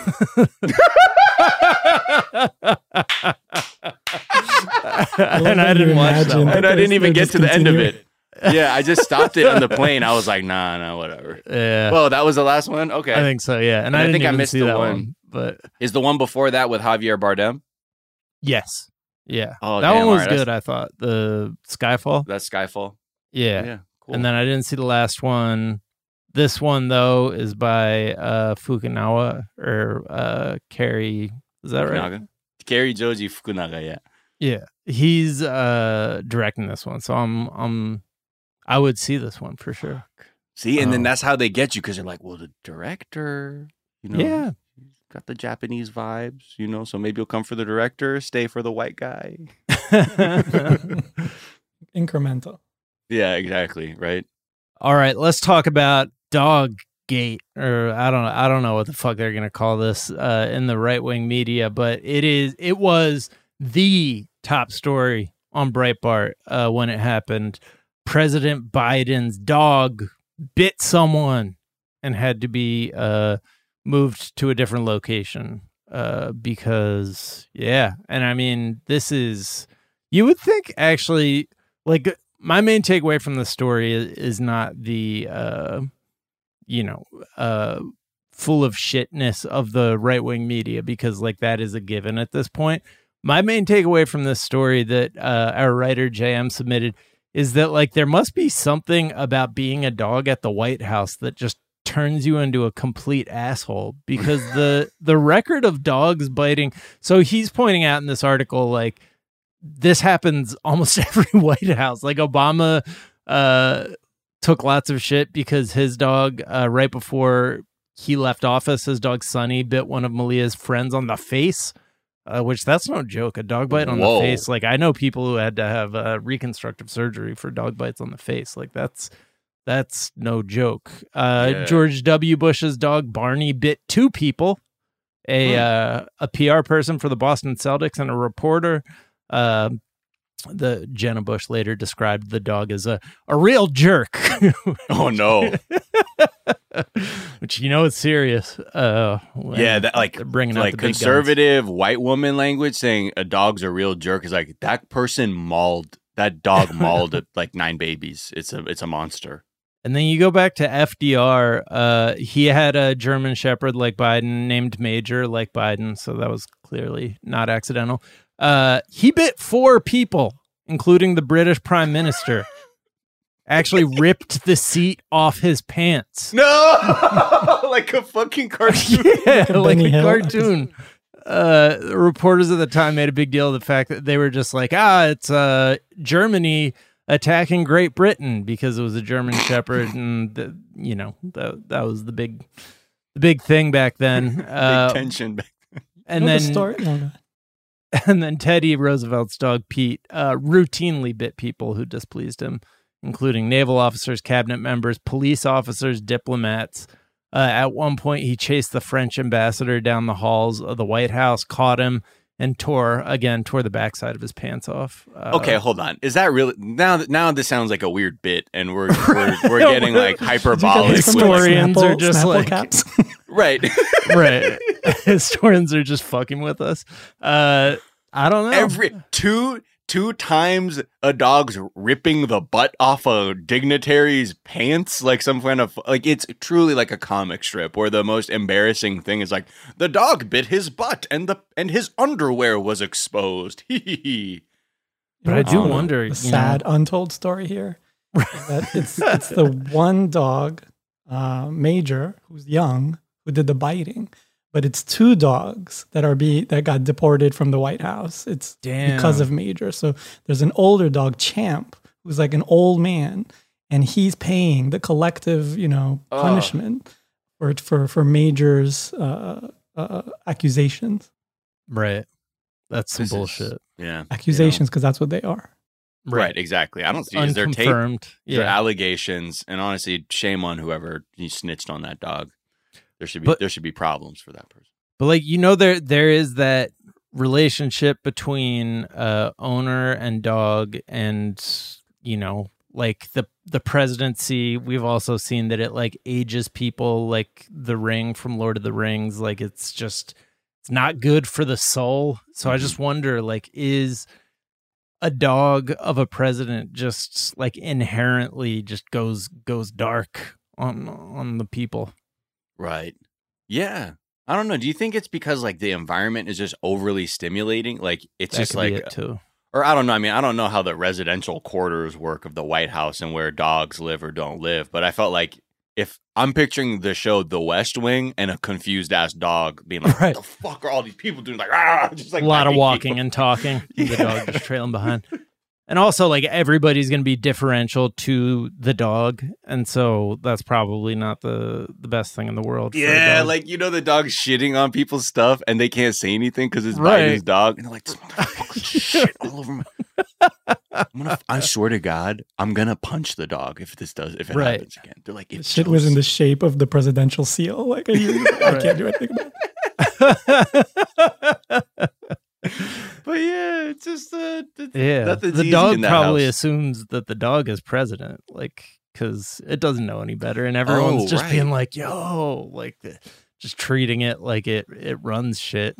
and I didn't watch that one. And I didn't even get to the end of it. Yeah, I just stopped it on the plane. I was like, nah, nah, whatever. Yeah, Well, that was the last one. Okay, I think so. Yeah, and, And I, I didn't think I missed see the that one. one. But is the one before that with Javier Bardem? yes, yeah, Oh, that damn, one was that's- good. I thought the Skyfall. That's Skyfall. Yeah. Yeah. cool. and then I didn't see the last one. This one though is by uh Fukunawa or uh Cary. Is that right? Fukunaga. Cary Joji Fukunaga. Yeah. Yeah, he's uh directing this one, so I'm I'm I would see this one for sure. See, and then Oh. that's how they get you because they're like, well, the director, you know, Yeah. He's got the Japanese vibes, you know, so maybe you'll come for the director, stay for the white guy. Incremental. Yeah, exactly. Right. All right, let's talk about Dog Gate, or I don't know, I don't know what the fuck they're gonna call this uh, in the right wing media, but it is it was the top story on Breitbart uh, when it happened. President Biden's dog bit someone and had to be uh, moved to a different location uh, because yeah, and I mean this is you would think actually like my main takeaway from the story is, not the uh you know uh full of shitness of the right wing media because like that is a given at this point. My main takeaway from this story that uh our writer jm submitted is that like there must be something about being a dog at the white house that just turns you into a complete asshole because the the record of dogs biting so he's pointing out in this article like this happens almost every White House. Like Obama uh, took lots of shit because his dog, uh, right before he left office, his dog Sunny bit one of Malia's friends on the face. Uh, which that's no joke. A dog bite on Whoa. the face. Like I know people who had to have uh, reconstructive surgery for dog bites on the face. Like that's that's no joke. Uh, Yeah. George W. Bush's dog Barney bit two people, a uh, a PR person for the Boston Celtics and a reporter. Uh, the Jenna Bush Hager described the dog as a, a real jerk, Oh no. which you know is serious. Uh, yeah, that like bringing like the conservative white woman language saying a dog's a real jerk is like that person mauled that dog mauled like nine babies. It's a it's a monster. And then you go back to FDR. Uh, he had a German Shepherd like Biden, named Major like Biden, so that was clearly not accidental. Uh, he bit four people, including the British Prime Minister. Actually, ripped the seat off his pants. No, like a fucking cartoon. yeah, like Benny a Hill. cartoon. Uh, reporters at the time made a big deal of the fact that they were just like, ah, it's uh, Germany attacking Great Britain because it was a German Shepherd, and the, you know that that was the big, the big thing back then. Big Uh, tension. and You know then the story. No, no. and then Teddy Roosevelt's dog Pete uh, routinely bit people who displeased him, including naval officers, cabinet members, police officers, diplomats. Uh, at one point, he chased the French ambassador down the halls of the White House, caught him, and tore again tore the backside of his pants off. Uh, Okay, hold on. Is that really now? Now this sounds like a weird bit, and we're we're, we're getting like hyperbolic. with, like- Historians are just Snapple like- caps. right? right. Historians are just fucking with us. Uh, I don't know. Every two two times a dog's ripping the butt off a dignitary's pants, like some kind of like it's truly like a comic strip where the most embarrassing thing is like the dog bit his butt and the and his underwear was exposed. Hee hee hee. but I do Um, wonder. the you know- sad untold story here. is that it's it's the one dog, uh, Major, who's young, who did the biting, but it's two dogs that are be that got deported from the White House. It's because of Major. So there's an older dog, Champ, who's like an old man, and he's paying the collective, you know, Ugh. punishment for for for Major's uh, uh, accusations. right. That's some This is- bullshit. Yeah. Accusations, because that's what they are. Right. exactly. I don't see is there tape Unconfirmed. These are allegations, and honestly, shame on whoever he snitched on that dog. There should be But- there should be problems for that person. But like you know there there is that relationship between uh owner and dog and you know like the the presidency we've also seen that it like ages people like the ring from Lord of the Rings like it's just it's not good for the soul. So I just wonder like is a dog of a president just like inherently just goes goes dark on on the people. Right. Yeah. I don't know. Do you think it's because like the environment is just overly stimulating? Like it's That just like it too. or I don't know. I mean, I don't know how the residential quarters work of the White House and where dogs live or don't live, but I felt like if I'm picturing the show The West Wing and a confused ass dog being like, Right. "What the fuck are all these people doing?" Like, ah, just like a lot of walking people. and talking. The dog just trailing behind. And also, like everybody's going to be differential to the dog, and so that's probably not the the best thing in the world. Yeah, dog. like you know, the dog's shitting on people's stuff and they can't say anything because it's Right. biting his dog, and they're like, "This motherfucker shit all over my." I'm gonna. I swear to God, I'm gonna punch the dog if this does if it Right. happens again. They're like, The it shit was in the shape of the presidential seal. Like I, I can't do anything about it. But yeah, it's just uh, it's, yeah, the dog probably house. assumes that the dog is president, like because it doesn't know any better, and everyone's Oh, just right. being like, "Yo," like just treating it like it it runs shit.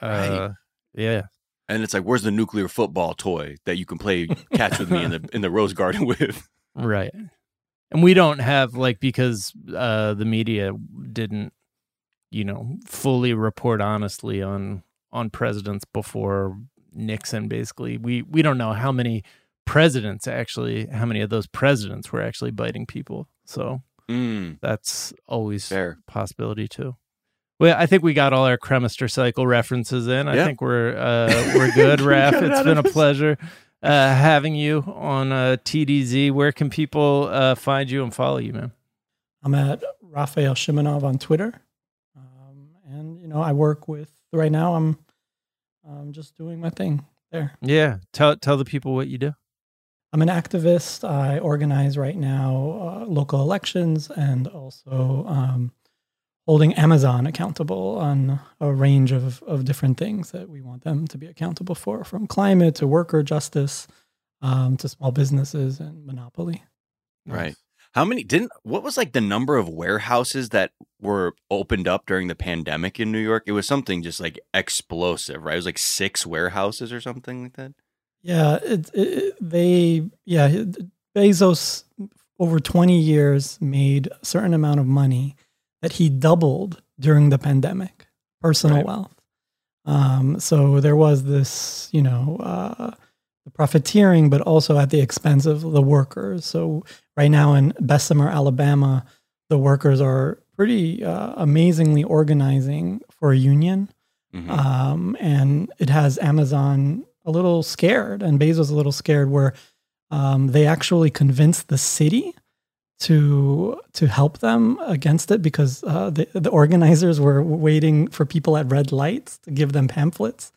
Uh, Right. Yeah. and it's like, where's the nuclear football toy that you can play catch with me in the in the rose garden with? Right. And we don't have like because uh the media didn't you know fully report honestly on on presidents before Nixon basically. We we don't know how many presidents actually how many of those presidents were actually biting people. So Mm, that's always fair. a possibility too. Well, I think we got all our Cremaster cycle references in. I Yeah. think we're uh, we're good, Raph. it's been a of pleasure. uh, having you on uh, TDZ. Where can people uh, find you and follow you, man? I'm at Rafael Shimunov on Twitter. Um, and, you know, I work with, right now, I'm, I'm just doing my thing there. Yeah, tell tell the people what you do. I'm an activist. I organize right now uh, local elections and also um, holding Amazon accountable on a range of, of different things that we want them to be accountable for, from climate to worker justice um, to small businesses and monopoly. Right. How many didn't what was like the number of warehouses that were opened up during the pandemic in New York? It was something just like explosive, right? It was like six warehouses or something like that. Yeah, it, it, they yeah Bezos over twenty years made a certain amount of money that he doubled during the pandemic, personal Right. wealth. Um, so there was this, you know, uh, the profiteering, but also at the expense of the workers. So right now in Bessemer, Alabama, the workers are pretty uh, amazingly organizing for a union Mhm. um, and it has Amazon a little scared, and Bezos a little scared, where um, they actually convinced the city to to help them against it because uh, the the organizers were waiting for people at red lights to give them pamphlets,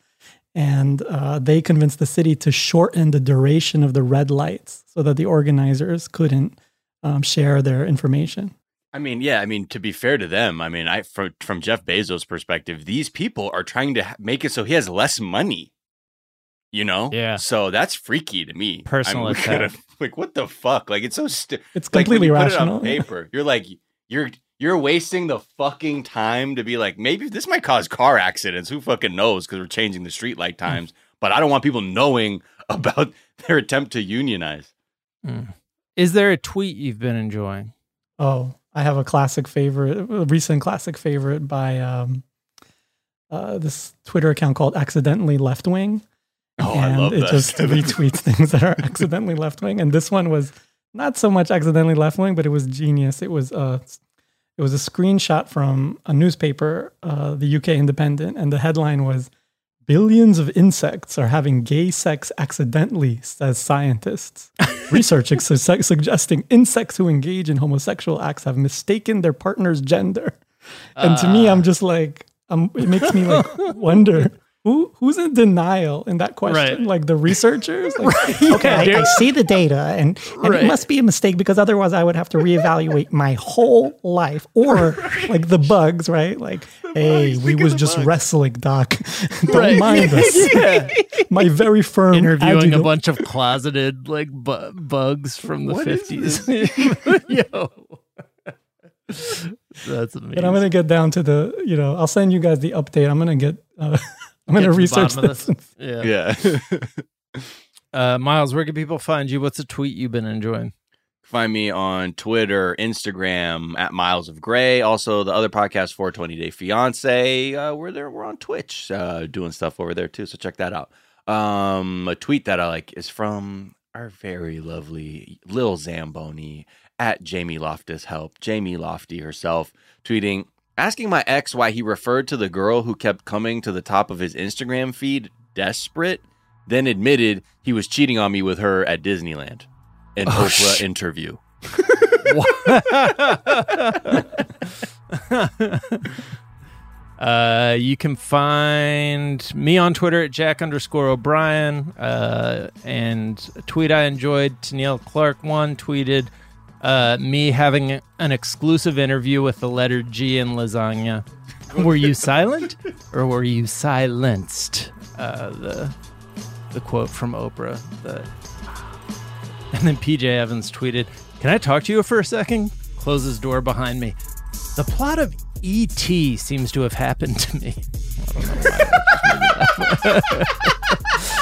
and uh, they convinced the city to shorten the duration of the red lights so that the organizers couldn't um, share their information. I mean, yeah, I mean to be fair to them, I mean, I from from Jeff Bezos' perspective, these people are trying to make it so he has less money. You know? Yeah. So that's freaky to me. Personal I'm attack. gonna- like what the fuck? Like it's so sti- It's completely you put rational. it on paper. You're like you're you're wasting the fucking time to be like maybe this might cause car accidents. Who fucking knows? Because we're changing the street light times. But I don't want people knowing about their attempt to unionize. Is there a tweet you've been enjoying? Oh, I have a classic favorite, a recent classic favorite by um, uh, this Twitter account called Accidentally Left Wing. Oh, and I love it that. just retweets things that are accidentally left wing. And this one was not so much accidentally left wing, but it was genius. It was uh, it was a screenshot from a newspaper, uh, the UK Independent, and the headline was Billions of insects are having gay sex accidentally, says scientists. Research su- suggesting insects who engage in homosexual acts have mistaken their partner's gender. And to me, I'm just like, um, it makes me like wonder who who's in denial in that question. Right. Like the researchers. Like, Okay, I, I see the data, and, and Right. it must be a mistake because otherwise I would have to reevaluate my whole life. or like the bugs, right? Like, hey, we was just wrestling, Doc. Don't mind us. yeah. My very firm Interviewing a bunch of closeted like bu- bugs from the fifties. Yo, that's amazing. But I'm gonna get down to the, you know, I'll send you guys the update. I'm gonna get, uh, I'm Get gonna research bottom of this. yeah. Yeah. Uh, Miles, where can people find you? What's a tweet you've been enjoying? Find me on Twitter, Instagram at Miles of Gray. Also, the other podcast, 420 Day Fiance. Uh, we're there. We're on Twitch, uh, doing stuff over there too. So check that out. Um, a tweet that I like is from our very lovely Lil Zamboni at Jamie Loftus Help. Jamie Lofty herself tweeting, asking my ex why he referred to the girl who kept coming to the top of his Instagram feed desperate, then admitted he was cheating on me with her at Disneyland. An Oprah interview. Uh, you can find me on Twitter at Jack underscore O'Brien. Uh, and a tweet I enjoyed, Tennille Clark one tweeted uh, me having an exclusive interview with the letter G in lasagna. Were you silent or were you silenced? Uh, the the quote from Oprah. The, and then PJ Evans tweeted, Can I talk to you for a second? Closes door behind me. The plot of E.T. seems to have happened to me.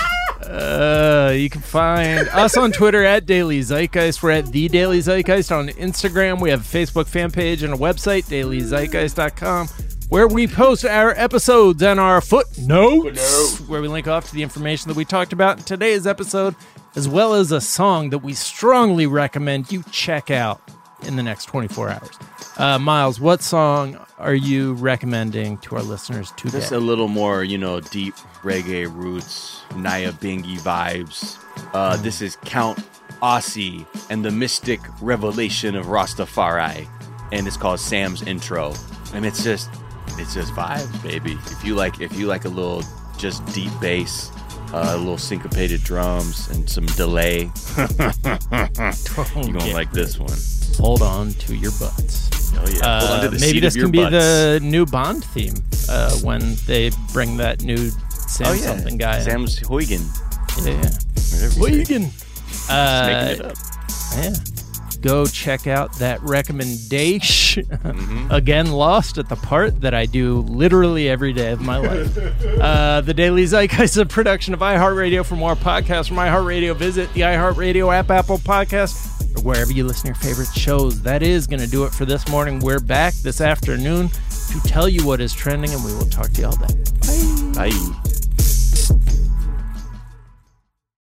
Uh, you can find us on Twitter at Daily Zeitgeist. We're at The Daily Zeitgeist on Instagram. We have a Facebook fan page and a website, dailyzeitgeist.com, where we post our episodes and our footnotes, where we link off to the information that we talked about in today's episode, as well as a song that we strongly recommend you check out in the next 24 hours. Uh, Miles, what song are you recommending to our listeners today? Just a little more, you know, deep reggae roots, Nyabinghi vibes. Uh, this is Count Ossie and the Mystic Revelation of Rastafari, and it's called Sam's Intro, and it's just, it's just vibes, baby. If you like, if you like a little just deep bass, uh, a little syncopated drums, and some delay, you're gonna like this one. Hold on to your butts. Oh yeah, Hold on to Uh, maybe this can be butts. the new Bond theme uh, when they bring that new Sam oh yeah, something guy. Sam's Heughan. yeah. Heughan. Uh, Making it up. Yeah. Go check out that recommendation. Mm-hmm. Again, lost at the part that I do literally every day of my life. uh, the Daily Zeitgeist is a production of iHeartRadio. For more podcasts from iHeartRadio, visit the iHeartRadio app, Apple Podcast, or wherever you listen to your favorite shows. That is going to do it for this morning. We're back this afternoon to tell you what is trending, and we will talk to you all day. Bye.